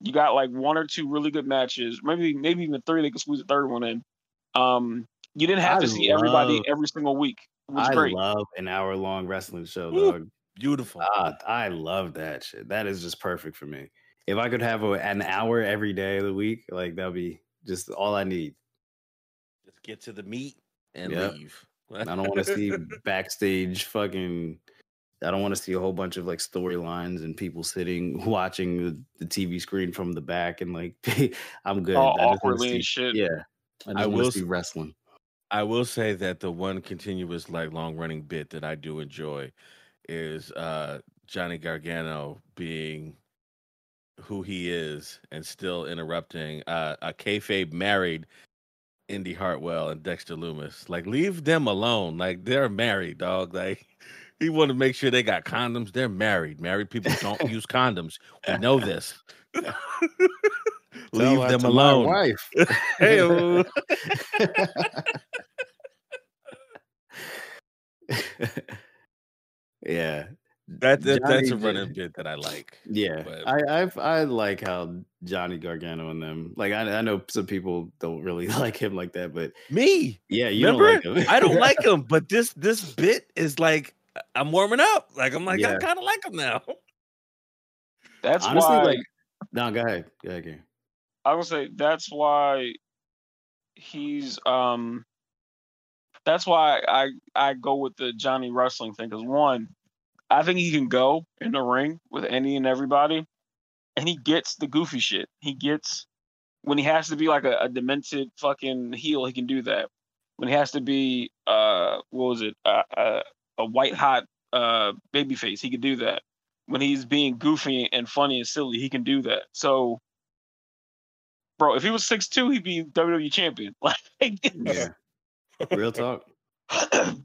You got like one or two really good matches, maybe maybe even three. They could squeeze a third one in. Um, you didn't have I to see everybody every single week. It was I great. love an hour long wrestling show, Woo. dog. Beautiful. Ah, I love that shit. That is just perfect for me. If I could have a, an hour every day of the week, like that'd be just all I need. Just get to the meat and Yep. leave. I don't want to see [laughs] backstage fucking. I don't want to see a whole bunch of like storylines and people sitting watching the, the TV screen from the back and like [laughs] I'm good. All I just wanna awkwardly see- shit. Yeah, I just I want will to see wrestling. I will say that the one continuous like long running bit that I do enjoy is uh Johnny Gargano being who he is and still interrupting uh, a kayfabe married Indi Hartwell and Dexter Lumis. Like leave them alone. Like they're married, dog. Like [laughs] he want to make sure they got condoms. They're married. Married people don't [laughs] use condoms. We know this. [laughs] Tell leave them to my alone. wife. [laughs] Hey-o. [laughs] yeah, That, that that's a running bit that I like. yeah. But- I I've, I like how Johnny Gargano and them. Like I, I know some people don't really [laughs] like him like that, but Me, yeah, you remember? don't like him. I don't like him, but this this bit is like I'm warming up. Like I'm like I kind of like him now. That's Honestly, why like no, go ahead, go ahead, Gary. I would say that's why he's um that's why I I go with the Johnny Wrestling thing because one, I think he can go in the ring with any and everybody, and he gets the goofy shit. He gets when he has to be like a, a demented fucking heel, he can do that. When he has to be uh what was it uh, uh, a white hot uh baby face, he can do that. When he's being goofy and funny and silly, he can do that. So bro, if he was six two, he'd be WWE champion. [laughs] Like, Yeah. [laughs] Real talk. [clears throat] Get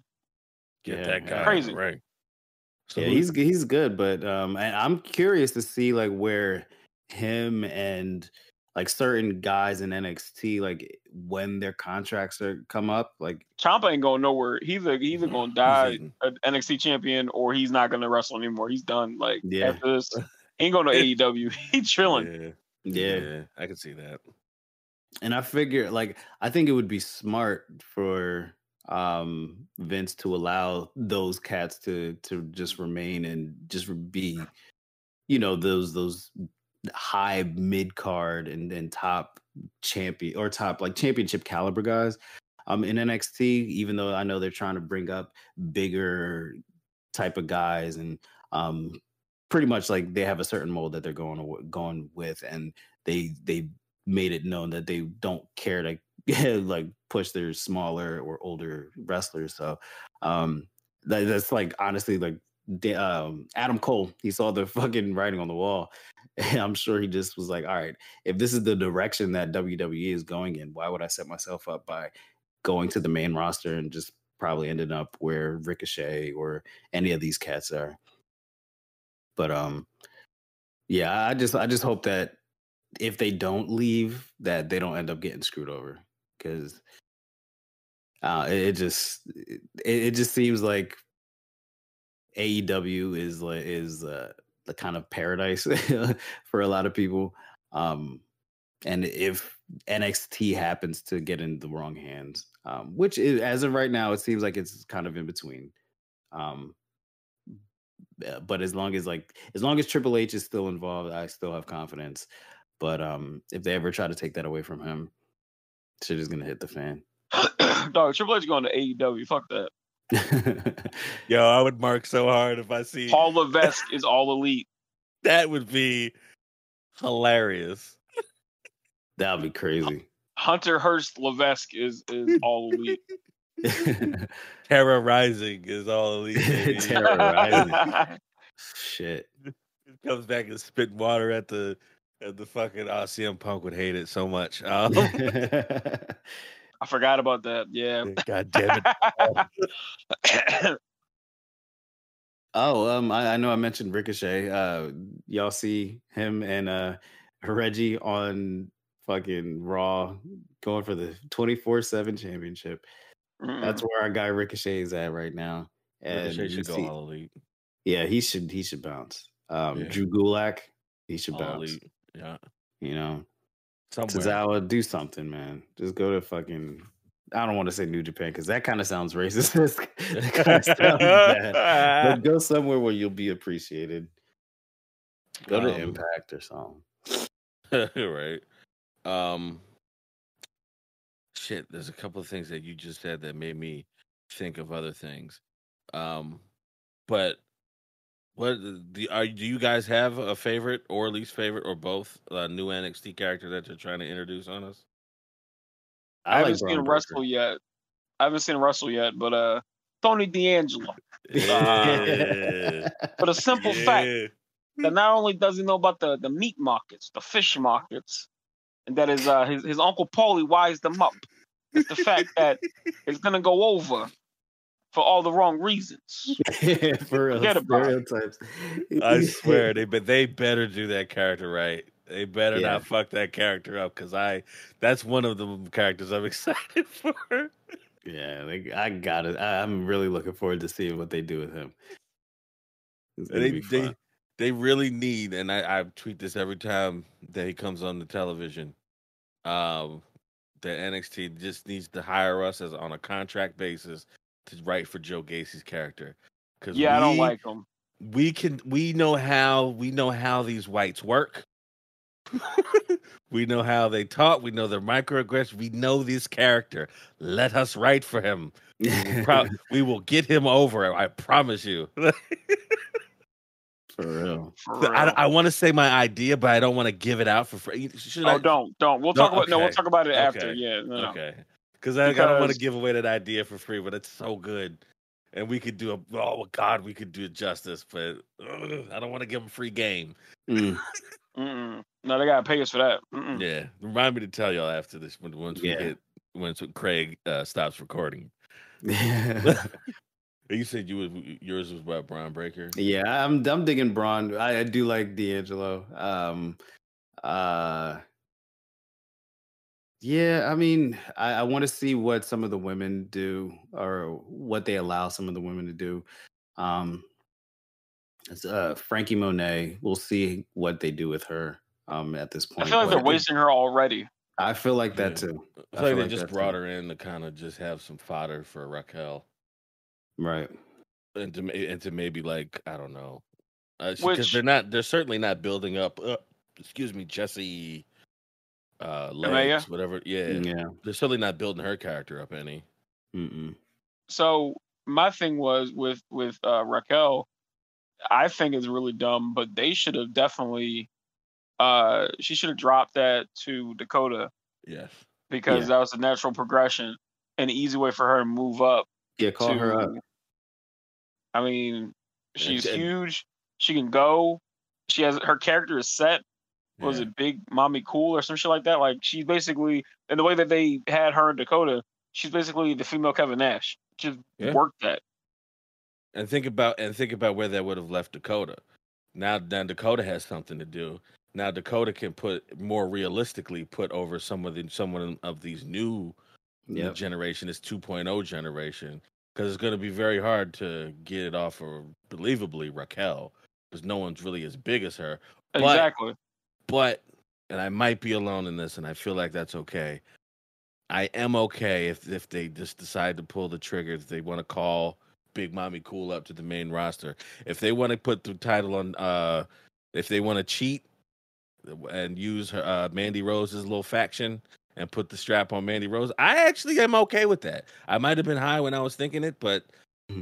Yeah, that guy Crazy. right. Yeah, he's he's good, but um, and I'm curious to see like where him and like certain guys in NXT like when their contracts are come up, like Ciampa ain't going nowhere. He's either he's either gonna die eating. an NXT champion or he's not gonna wrestle anymore. He's done. Like Yeah. after this, [laughs] he ain't going to AEW. He chilling. Yeah, yeah. I can see that. And I figure like I think it would be smart for um Vince to allow those cats to to just remain and just be you know those those high mid card and then top champion or top like championship caliber guys um in NXT even though I know they're trying to bring up bigger type of guys and um pretty much like they have a certain mold that they're going going with and they they made it known that they don't care to [laughs] like push their smaller or older wrestlers so um that, that's like honestly like da- um, Adam Cole he saw the [laughs] fucking writing on the wall [laughs] and I'm sure he just was like all right if this is the direction that WWE is going in why would I set myself up by going to the main roster and just probably ended up where Ricochet or any of these cats are but um yeah I just I just hope that if they don't leave that they don't end up getting screwed over because uh, it, it just it, it just seems like AEW is like is uh, the kind of paradise [laughs] for a lot of people. Um, and if NXT happens to get in the wrong hands, um, which is, as of right now, it seems like it's kind of in between. Um, but as long as like as long as Triple H is still involved, I still have confidence. But um, if they ever try to take that away from him, shit is gonna hit the fan. [coughs] Dog, Triple H going to AEW. Fuck that. [laughs] Yo, I would mark so hard if I see Paul [laughs] Levesque is all elite. that would be hilarious. That'd be crazy. Hunter Hearst Levesque is is all elite. [laughs] [laughs] [laughs] Terra Ryzing is all elite. baby. Terra Ryzing. [laughs] Shit. comes back and spit water at the at the fucking uh, CM Punk would hate it so much. Um, I forgot about that. Yeah. God damn it! oh, um, I, I know I mentioned Ricochet. Uh, y'all see him and uh Reggie on fucking Raw going for the twenty four seven championship. That's Mm. where our guy Ricochet is at right now. And Ricochet should go all elite. yeah, he should he should bounce. Um, Yeah. Drew Gulak, he should All bounce. elite. Yeah, You know, somewhere. Tozawa, do something, man. Just go to fucking. I don't want to say New Japan because that kind of sounds racist. that kind of sounds bad. But go somewhere where you'll be appreciated. Go to Um, Impact or something. [laughs] right. Um shit, there's a couple of things that you just said that made me think of other things. Um but what do are do you guys have a favorite or least favorite or both uh, new NXT character that you're trying to introduce on us? I, haven't like seen Braun him Breaker. yet. I haven't seen Russell yet, but uh, Tony D'Angelo. Yeah. For the simple fact that not only does he know about the, the meat markets, the fish markets, and that his uh his, his uncle Paulie wised them up. It's the fact that it's gonna go over for all the wrong reasons. [laughs] For real, Forget about it. stereotypes. I swear they but they better do that character right. They better Yeah. not fuck that character up because I that's one of the characters I'm [laughs] excited for. Yeah, like, I got it. I, I'm really looking forward to seeing what they do with him. They they they really need, and I, I tweet this every time that he comes on the television. Um, that NXT just needs to hire us as on a contract basis to write for Joe Gacy's character. Because Yeah, I don't like him. we can we know how we know how these whites work. [laughs] we know how they talk. We know their microaggressions. We know this character. Let us write for him. We will, pro- [laughs] we will get him over. I promise you. [laughs] For real. For I, real. I want to say my idea, but I don't want to give it out for free. Should oh, I? don't, don't. We'll No, talk about no. We'll talk about it after. Okay. Yeah, no, no. Okay. Because I, I don't want to give away that idea for free, but it's so good. And we could do a oh God, we could do it justice, but ugh, I don't want to give them free game. Mm. [laughs] No, they gotta pay us for that. Mm-mm. Yeah, remind me to tell y'all after this when once we Yeah. get once Craig uh, stops recording. [laughs] [laughs] You said you was yours was about Brian Breaker. yeah, I'm I'm digging Braun. I, I do like D'Angelo. Um, uh, yeah, I mean, I, I want to see what some of the women do or what they allow some of the women to do. Um, it's, uh, Frankie Monet. We'll see what they do with her. Um, at this point, I feel like but they're wasting her already. I feel like that Yeah. too. I I feel like feel they just brought it. her in to kind of just have some fodder for Raquel, Right. and to and to maybe like I don't know, because Which- they're not they're certainly not building up. Uh, excuse me, Jesse. Uh, Amaya? legs, whatever. Yeah, Yeah. they're certainly not building her character up any. Mm-mm. So my thing was with with uh, Raquel. I think is really dumb, but they should have definitely. Uh, she should have dropped that to Dakota Yes. because Yeah. that was a natural progression, an easy way for her to move up. Yeah. Call to, her up. I mean, she's and- huge. She can go. She has her character is set. Was Yeah. it Big Mami Cool or some shit like that? Like she's basically, and the way that they had her in Dakota, she's basically the female Kevin Nash. Just Yeah. worked that. And think about and think about where that would have left Dakota. Now, now Dakota has something to do. Now Dakota can put more realistically put over some of the someone of these new Yep. generation, this 2.0 generation, because it's going to be very hard to get it off of believably Raquel, because no one's really as big as her. But- Exactly. But, and I might be alone in this, and I feel like that's okay. I am okay if if they just decide to pull the trigger, if they want to call Big Mami Cool up to the main roster. If they want to put the title on, uh if they want to cheat and use her, uh, Mandy Rose's little faction and put the strap on Mandy Rose, I actually am okay with that. I might have been high when I was thinking it, but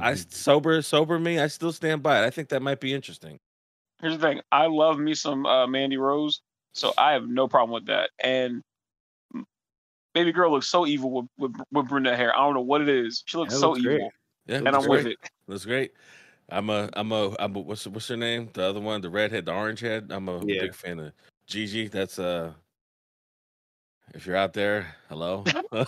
I Mhm. sober sober me. I still stand by it. I think that might be interesting. Here's the thing. I love me some uh, Mandy Rose, so I have no problem with that. And baby girl looks so evil with, with, with brunette hair. I don't know what it is. She looks That so looks evil, great. Yeah, and I'm with it. That's great. I'm a, I'm a, I'm a, what's what's her name? The other one, the redhead, the orange head. I'm a Yeah. big fan of Gigi. That's uh, if you're out there, hello. [laughs] [laughs] as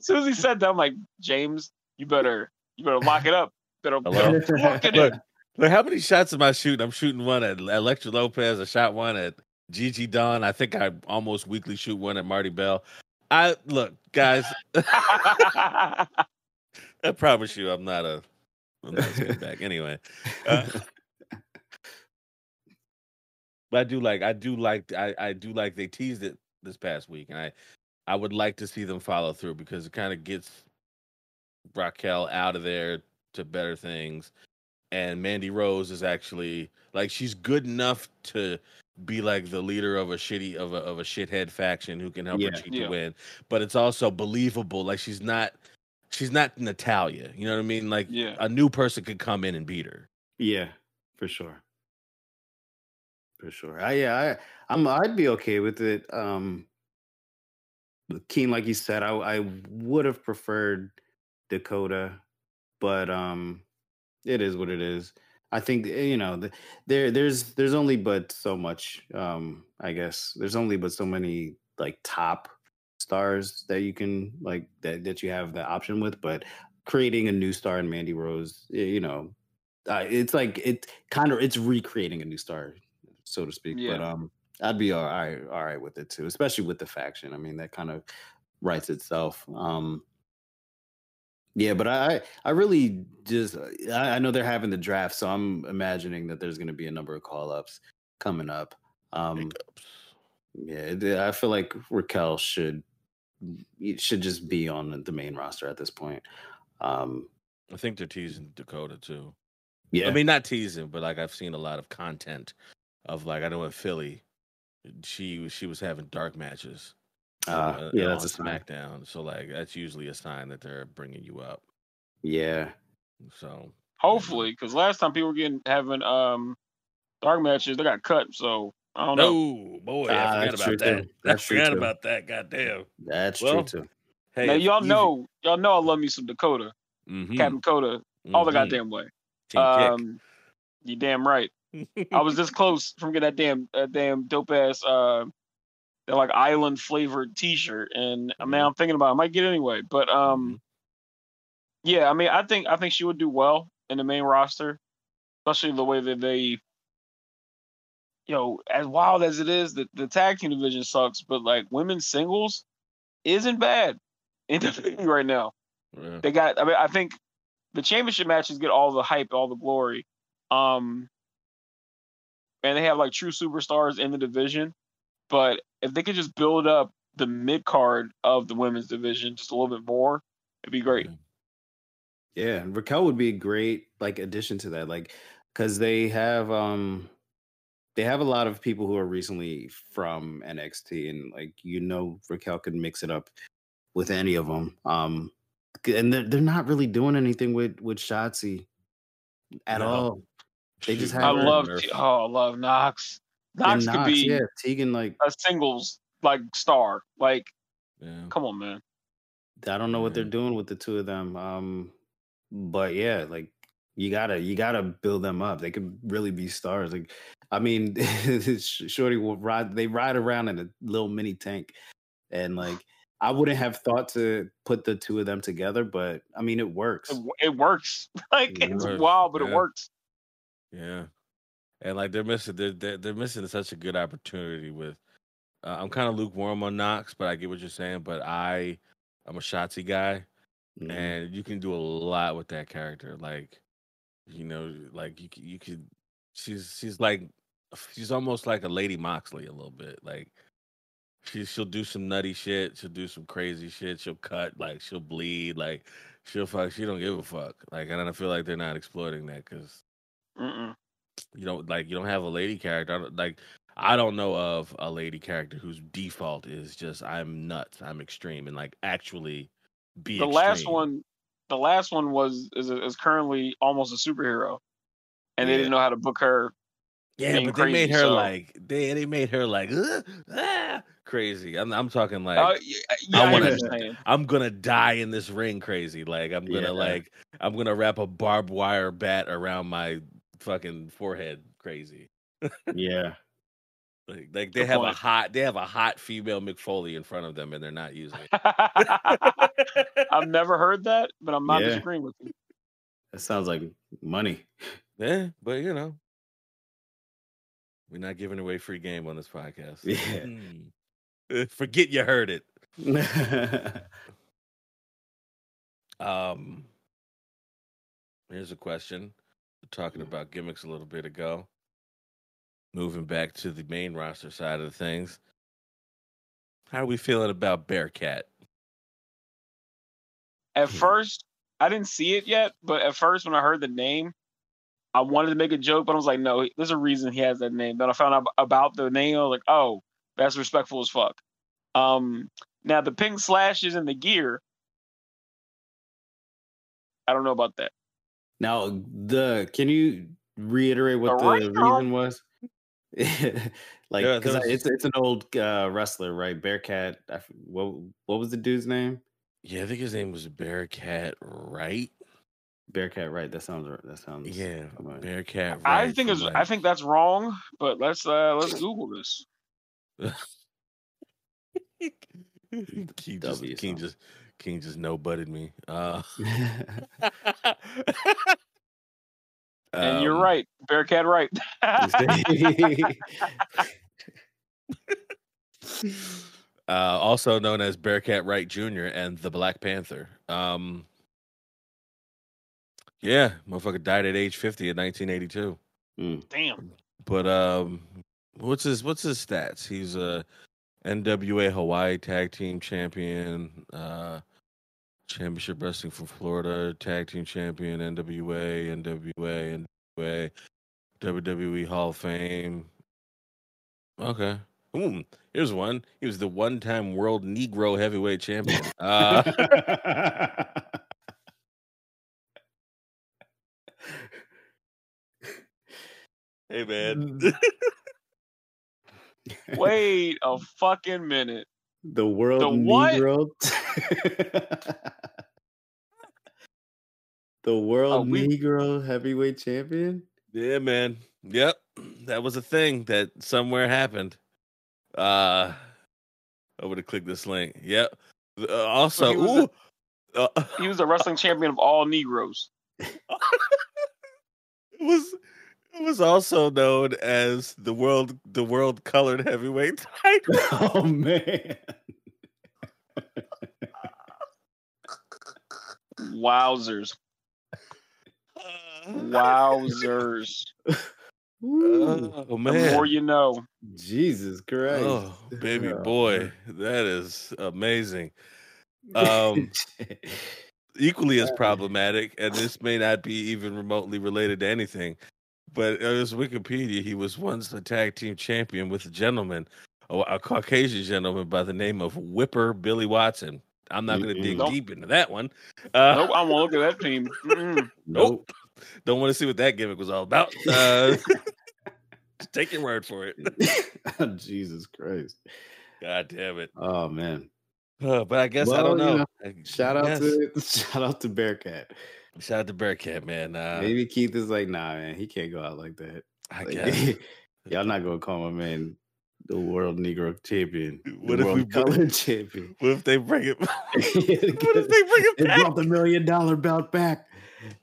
soon as he said that, I'm like, James, you better you better lock it up. Better, Hello? better it look, in. look, how many shots am I shooting? I'm shooting one at Elektra Lopez. I shot one at Gigi Don. I think I almost weekly shoot one at Marti Belle. I look, guys. [laughs] I promise you, I'm not a, I'm not back anyway. Uh, but I do like, I do like, I, I do like they teased it this past week, and I, I would like to see them follow through because it kind of gets Raquel out of there to better things, and Mandy Rose is actually like she's good enough to be like the leader of a shitty of a of a shithead faction who can help Yeah. her cheat Yeah. to win, but it's also believable. Like she's not, she's not Natalya. You know what I mean? Like Yeah. a new person could come in and beat her. Yeah, for sure. For sure. I yeah, I I'm I'd be okay with it. Um Keen, like you said, I I would have preferred Dakota, but um it is what it is. I think eh, you know the, there there's there's only but so much um I guess there's only but so many like top stars that you can like that that you have the option with but creating a new star in Mandy Rose eh, you know uh, it's like it kind of it's recreating a new star, so to speak. But um, I'd be all right, all right with it too, especially with the faction. I mean, that kind of writes itself. Um, yeah, but I I really just I, I know they're having the draft, so I'm imagining that there's going to be a number of call ups coming up. Um, yeah, I feel like Raquel should should just be on the main roster at this point. Um, I think they're teasing Dakota too. yeah, I mean, not teasing, but like I've seen a lot of content of like I know in Philly, she she was having dark matches. Uh, uh, yeah, on that's a sign. SmackDown. So like that's usually a sign that they're bringing you up. Yeah. So Hopefully, because last time people were getting having um dark matches, they got cut. So I don't know. boy, Ah, I forgot about true, that. too. I That's true, forgot too. about that. Goddamn. That's Well, true too. Hey, now y'all easy- know, y'all know I love me some Dakota, Mhm, Captain Dakota, all the mhm. goddamn way. Team Um, you damn right. I was this close from getting that damn that damn dope ass uh that like island flavored T-shirt, and I mean Mhm. I'm thinking about it. I might get it anyway, but um Mhm. yeah, I mean I think I think she would do well in the main roster, especially the way that they. You know, as wild as it is, the, the tag team division sucks, but like women's singles isn't bad in WWE [laughs] right now. Yeah. They got. I mean, I think the championship matches get all the hype, all the glory. Um, and they have like true superstars in the division. But if they could just build up the mid card of the women's division just a little bit more, it'd be great. Yeah, and Raquel would be a great like addition to that, like because they have um they have a lot of people who are recently from NXT, and like you know Raquel could mix it up with any of them. Um, and they're they're not really doing anything with with Shotzi at No. all. They just Shoot, have I love. Murphy. Oh, I love Nox. Nox and could be yeah, Tegan. Like a singles like star. Like, Yeah. come on, man. I don't know what they're doing with the two of them. Um, but yeah, like you gotta you gotta build them up. They could really be stars. Like, I mean, [laughs] Shorty will ride. They ride around in a little mini tank, and [sighs] like I wouldn't have thought to put the two of them together, but I mean, it works. It, it works. [laughs] Like It it's works, wild, but it works. Yeah, and like they're missing they're they're, they're missing such a good opportunity with. Uh, I'm kind of lukewarm on Nox, but I get what you're saying. But I, I'm a Shotzi guy, Mhm. and you can do a lot with that character. Like, you know, like you you could. She's she's like she's almost like a Lady Moxley a little bit. Like she she'll do some nutty shit. She'll do some crazy shit. She'll cut like she'll bleed. Like she'll fuck. She don't give a fuck. Like and I feel like they're not exploiting that because Mm-mm. you don't like you don't have a lady character. I don't, like I don't know of a lady character whose default is just I'm nuts, I'm extreme, and like actually be The last one, the last one was is, is currently almost a superhero, and they didn't know how to book her. Yeah, but they made her so- like they they made her like "Ugh, ah," crazy. I'm I'm talking like Uh, yeah, yeah, I want to I'm gonna die in this ring crazy. Like I'm gonna Yeah. like I'm gonna wrap a barbed wire bat around my fucking forehead crazy. yeah, [laughs] Like, like they Good have a hot they have a hot female Mick Foley in front of them and they're not using it. [laughs] I've never heard that, but I'm not Yeah. disagreeing with you. that sounds like money. [laughs] Yeah, but you know, we're not giving away free game on this podcast. Yeah. Mm. Uh, Forget you heard it. Um, here's a question. Talking about gimmicks a little bit ago. Moving back to the main roster side of things. How are we feeling about Bearcat? At Hmm. first, I didn't see it yet, but at first when I heard the name, I wanted to make a joke, but I was like, no, there's a reason he has that name. Then I found out about the name. I was like, oh, that's respectful as fuck. Um, now the pink slashes and the gear, I don't know about that. Now, the can you reiterate what The the reason was? [laughs] like, Yeah, because was- it's it's an old uh, wrestler, right? Bearcat. I f- what what was the dude's name? Yeah, I think his name was Bearcat, right? Bearcat, right? That sounds right. That sounds Yeah, familiar. Bearcat. I think from, it's, like- I think that's wrong, but let's uh let's [laughs] Google this. [laughs] King just, W King just, King just no butted me. Uh, [laughs] And [laughs] you're um, right, Bearcat, right? [laughs] uh, also known as Bearcat Wright Jr. and the Black Panther. Um, yeah, motherfucker died at age 50 in 1982. Damn. But um, what's his what's his stats? He's a NWA Hawaii Tag Team Champion, uh, Championship Wrestling from Florida Tag Team Champion, NWA, NWA, NWA, WWE Hall of Fame, Okay. Ooh, here's one. He was the one-time world Negro heavyweight champion. [laughs] Uh, hey man. [laughs] Wait a fucking minute. The world The what? Negro. [laughs] the world we- Negro heavyweight champion. yeah, man. Yep. That was a thing that somewhere happened. Uh I'm gonna click this link. Yep. Uh, also, he was ooh, uh, He was the wrestling champion of all Negroes. [laughs] it was it was also known as the world the world colored heavyweight [laughs] title. [laughs] Oh man. Wowzers. [laughs] Wowzers. Ooh, Oh The man. more you know. Jesus Christ. Oh, baby Oh, boy, that is amazing. Um, equally as problematic, and this may not be even remotely related to anything, but as Wikipedia, he was once the tag team champion with a gentleman, a, a Caucasian gentleman by the name of Whipper Billy Watson. I'm not going to dig. Nope. deep into that one. Uh, Nope, I won't look at that team. Mm-mm. [laughs] Nope. Don't want to see what that gimmick was all about. [laughs] Uh, take your word for it. [laughs] Jesus Christ. God damn it. Oh man. Uh, but I guess I don't you know. Shout out guess. to shout out to Bearcat. Shout out to Bearcat, man. Uh, Maybe Keith is like, nah, man, he can't go out like that. I Like, guess. [laughs] y'all not gonna call my man the world Negro champion. What if we colored [laughs] champion? What if they bring it? [laughs] what if they they bring it back? brought the million dollar belt back.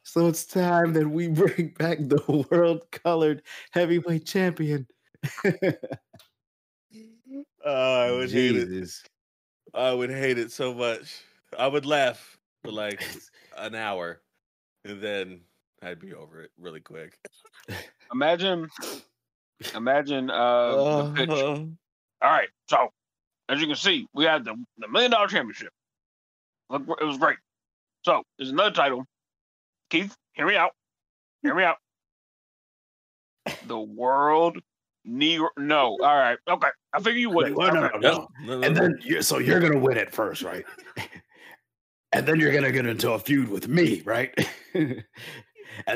So it's time that we bring back the world colored heavyweight champion. Oh, I would hate it. I would hate it so much. I would laugh for like an hour, and then I'd be over it really quick. [laughs] Imagine, imagine uh, the pitch. Uh, All right, so as you can see, we had the, the million dollar championship. Look, it was great. So there's another title. Keith, hear me out. Hear me out. [laughs] The world Negro. No, all right, okay. I figure you wouldn't. No, no, no, no, no, no, And then, you, so you're gonna win it first, right? [laughs] and then you're gonna get into a feud with me, right? [laughs] and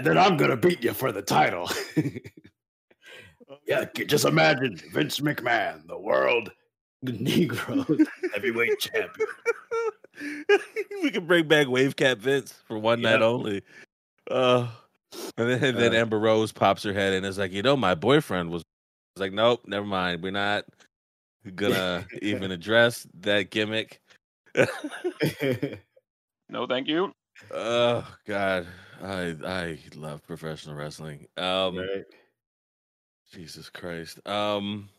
then I'm gonna beat you for the title. yeah, just imagine Vince McMahon, the world Negro [laughs] heavyweight champion. [laughs] we can bring back Wave Cap Vince for one night only. Uh, and then, and then Uh. Amber Rose pops her head and is like, you know, my boyfriend was, was like, nope, never mind. We're not gonna even address that gimmick. No, thank you. oh God, I I love professional wrestling. Um, right. Jesus Christ. Um,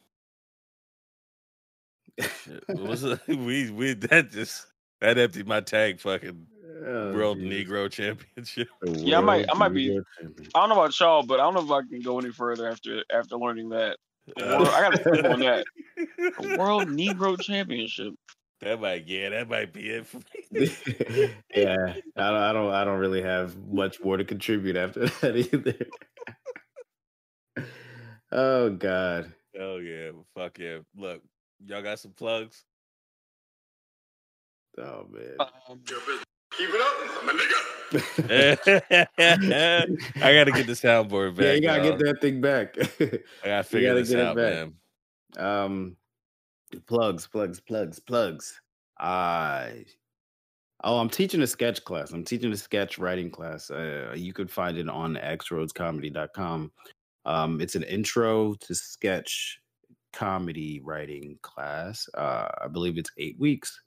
shit, what was it? [laughs] [laughs] we we that just that emptied my tank. Fucking Oh, World geez. Negro Championship. Yeah, I might- I might be- I don't know about y'all, but I don't know if I can go any further after after learning that. World- I gotta sleep on that. [laughs] The World Negro Championship. That might yeah, that might be it for me. [laughs] yeah, I don't, I don't, I don't really have much more to contribute after [laughs] that either. oh God, Oh yeah, fuck yeah. Look, y'all got some plugs. oh man. Um, Keep it up, my nigga. [laughs] I gotta get the soundboard back. yeah, you gotta y'all. get that thing back. I gotta figure gotta this get it back. man. um, plugs, plugs, plugs, plugs. I. Oh, I'm teaching a sketch class. I'm teaching a sketch writing class. Uh, you could find it on xroadscomedy.com. Um, it's an intro to sketch comedy writing class. Uh, I believe it's eight weeks.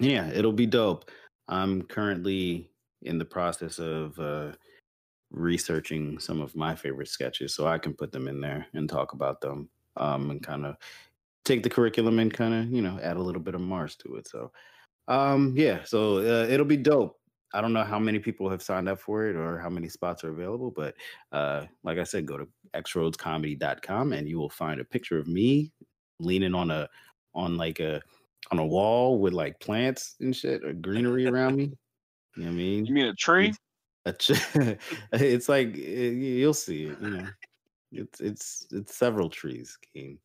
Yeah, it'll be dope. I'm currently in the process of uh, researching some of my favorite sketches so I can put them in there and talk about them um, and kind of take the curriculum and kind of, you know, add a little bit of Mars to it. So, um, yeah, so uh, it'll be dope. I don't know how many people have signed up for it or how many spots are available, but uh, like I said, go to xroadscomedy.com and you will find a picture of me leaning on a on like a on a wall with like plants and shit or greenery [laughs] around me. You know what I mean? you mean a tree? A ch- [laughs] it's like eh, you'll see it, you know. It's it's it's several trees, King.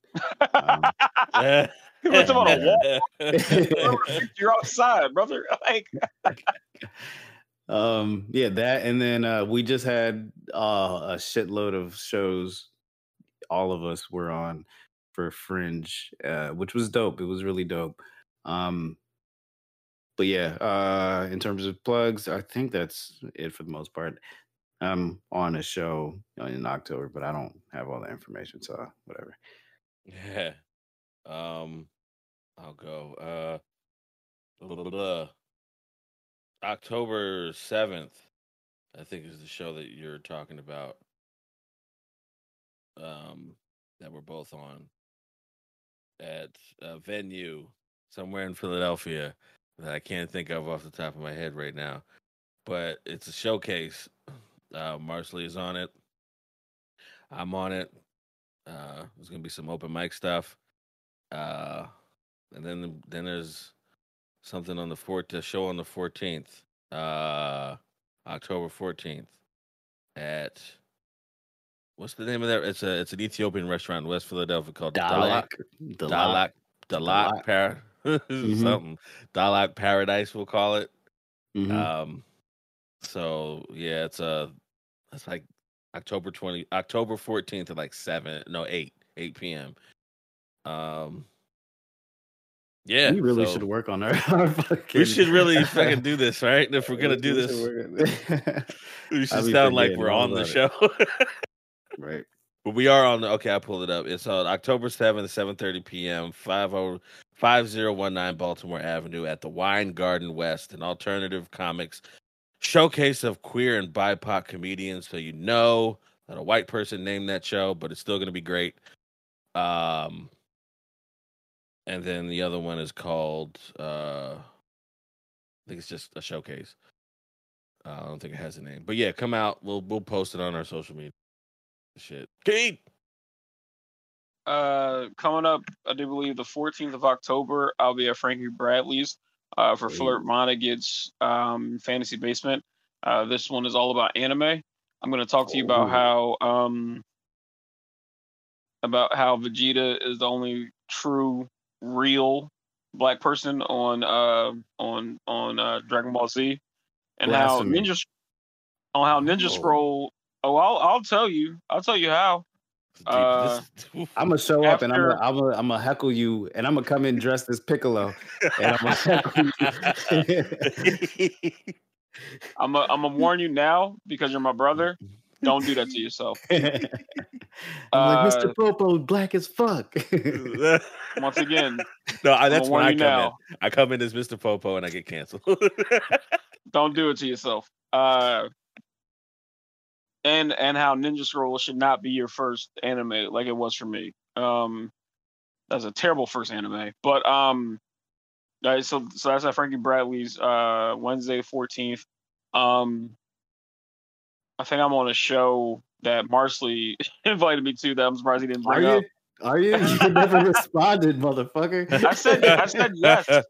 Um, [laughs] them on a wall. [laughs] You're outside, brother. [laughs] Like um yeah that and then uh we just had uh a shitload of shows all of us were on for fringe uh which was dope. It was really dope. Um but yeah uh in terms of plugs i think that's it for the most part. I'm on a show in october but i don't have all the information so whatever Yeah. Um, I'll go. Uh, blah, blah, blah. October seventh, I think is the show that you're talking about. Um, that we're both on at a venue somewhere in Philadelphia that I can't think of off the top of my head right now, but it's a showcase. Uh, Marsley is on it. I'm on it. Uh, there's gonna be some open mic stuff. Uh, and then then there's something on the fourth the show on the 14th, uh, October 14th at what's the name of that? It's a it's an Ethiopian restaurant in West Philadelphia called Dahlak. Dahlak. Dahlak Dahlak. Dahlak Par something Dahlak Paradise we'll call it. Mhm. Um, so yeah, it's a it's like October twenty October fourteenth at like seven no eight eight p.m. Um, yeah, we really so should work on our, [laughs] our fucking We should really fucking do this, right? [laughs] If we're gonna do this, [laughs] we should sound like we're on the show. right But we are on the okay, I pulled it up. It's on October 7th, 7:30 p.m. 50 5019 Baltimore Avenue at the Wine Garden West, an alternative comics showcase of queer and BIPOC comedians. So you know that a white person named that show, but it's still going to be great. Um, and then the other one is called uh, I think it's just a showcase. Uh, I don't think it has a name, but yeah, come out. We'll we'll post it on our social media. Shit, Kate. uh coming up, I do believe the 14th of October, I'll be at Frankie Bradley's uh for Flirt. Monaghan's um fantasy basement. Uh this one is all about anime. I'm gonna talk to you about how um about how Vegeta is the only true real black person on uh on on uh Dragon Ball Z and how Blasphemy. Ninja on how Ninja. Scroll oh I'll I'll tell you. I'll tell you how. [laughs] Uh, I'm gonna show up and I'm gonna, I'm gonna I'm gonna heckle you and I'm gonna come in dressed as Piccolo and I'm gonna heckle you. [laughs] I'm a, I'm gonna warn you now because you're my brother. Don't do that to yourself. [laughs] I'm like Uh, Mr. Popo, black as fuck. Once again, no, I, that's when I come now. in. I come in as Mr. Popo and I get canceled. Don't do it to yourself. Uh, and and how Ninja Scroll should not be your first anime like it was for me. Um, that's a terrible first anime. But um, right, so so that's at Frankie Bradley's uh Wednesday fourteenth. Um, I think I'm on a show that Marsley [laughs] invited me to that I'm surprised he didn't Are bring you? Up. Are you? You [laughs] never responded, motherfucker. I said I said yes. I,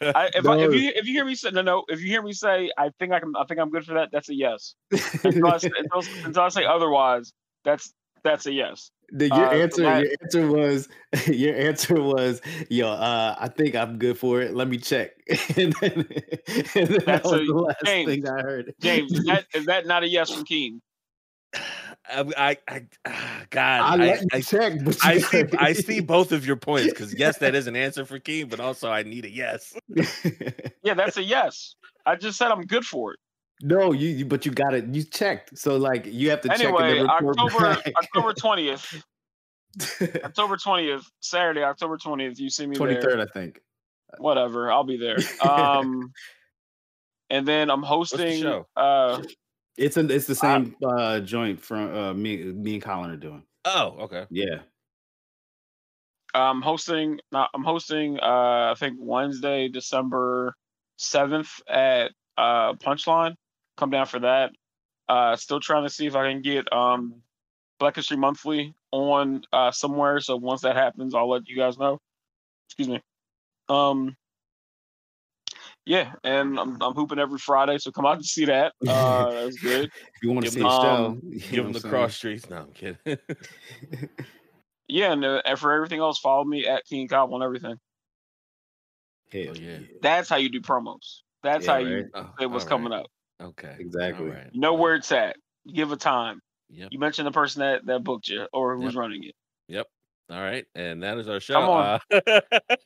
[laughs] if, I, if you if you hear me say no no if you hear me say I think I can I think I'm good for that that's a yes until I, say- until, until I say otherwise that's that's a yes The- your Uh, answer, that- your answer was, [laughs] your answer was, yo, uh, I think I'm good for it. Let me check. and then, and then that That's was a- the last James, thing I heard. James is that is that not a yes from Keen I, I, I ah, God, I I, let you I, check, but I see, I see [laughs] both of your points because yes, that is an answer for Keen, but also I need a yes. yeah that's a yes I just said I'm good for it no, you, you, but you got it. You checked, so like you have to check and anyway then report October back. October twentieth [laughs] October twentieth Saturday October twentieth you see me Twenty there I think. whatever I'll be there [laughs] um and then I'm the hosting show? uh It's a, it's the same uh, joint from uh, me, me and Colin are doing. Oh, okay. Yeah, I'm hosting. I'm hosting. Uh, I think Wednesday, December seventh at uh, Punchline. Come down for that. Uh, still trying to see if I can get um, Black History Monthly on uh, somewhere. So once that happens, I'll let you guys know. Excuse me. Um, Yeah, and I'm I'm hooping every Friday, so come out to see that. [laughs] Uh, that's good. If you want to see them- a show, um, [laughs] you Give what them the saying? cross streets. No, I'm kidding. [laughs] Yeah, and, uh, and for everything else, follow me at King Cobb on everything. Hell Oh, yeah. That's how you do promos. That's Yeah, how you right. Oh, say what's all coming right. up. Okay. Exactly. All right. You know where it's at. You give a time. Yep. You mention the person that, that booked you or who's Yep. running it. Yep. All right. And that is our show. Come on. Uh,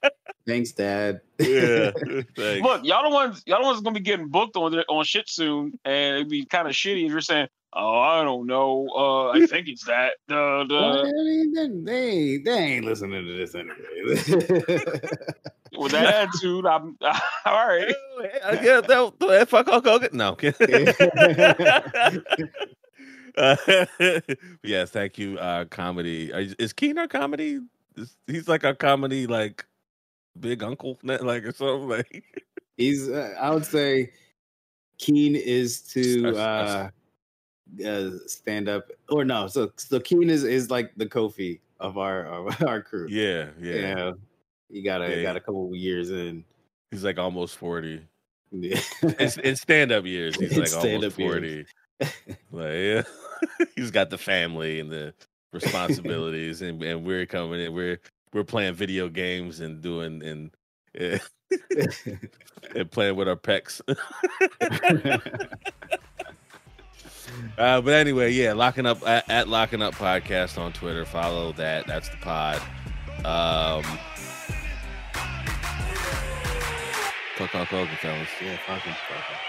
[laughs] Thanks, Dad. yeah. [laughs] Thanks. Look, y'all the ones y'all the ones gonna be getting booked on on shit soon, and it'd be kind of shitty if you're saying, "Oh, I don't know. Uh, I think it's that." The Well, I mean, they, they, ain't- listening to this anyway. [laughs] with that attitude, I'm all right. Yeah, guess that, that fuck Hulk Hogan. No. Uh, [laughs] yes, thank you. Uh, comedy is Keen our comedy? Is, he's like our comedy like big uncle, [laughs] like or something like. [laughs] He's, uh, I would say, Keen is to uh, uh, stand up, or no. So, so Keen is is like the Kofi of our of our crew. Yeah, yeah, Yeah, he got a Yeah. got a couple of years in. He's like almost forty. Yeah. In, in stand up years, he's In like almost stand-up years. forty. like yeah, [laughs] he's got the family and the [laughs] responsibilities, and, and we're coming in. We're we're playing video games and doing and. eh, [laughs] and playing with our pecs. Uh, but anyway, yeah, locking up at, at locking up podcast on Twitter. Follow that. That's the pod. Um, fuck Hogan, fellas. yeah, fucking, fucking.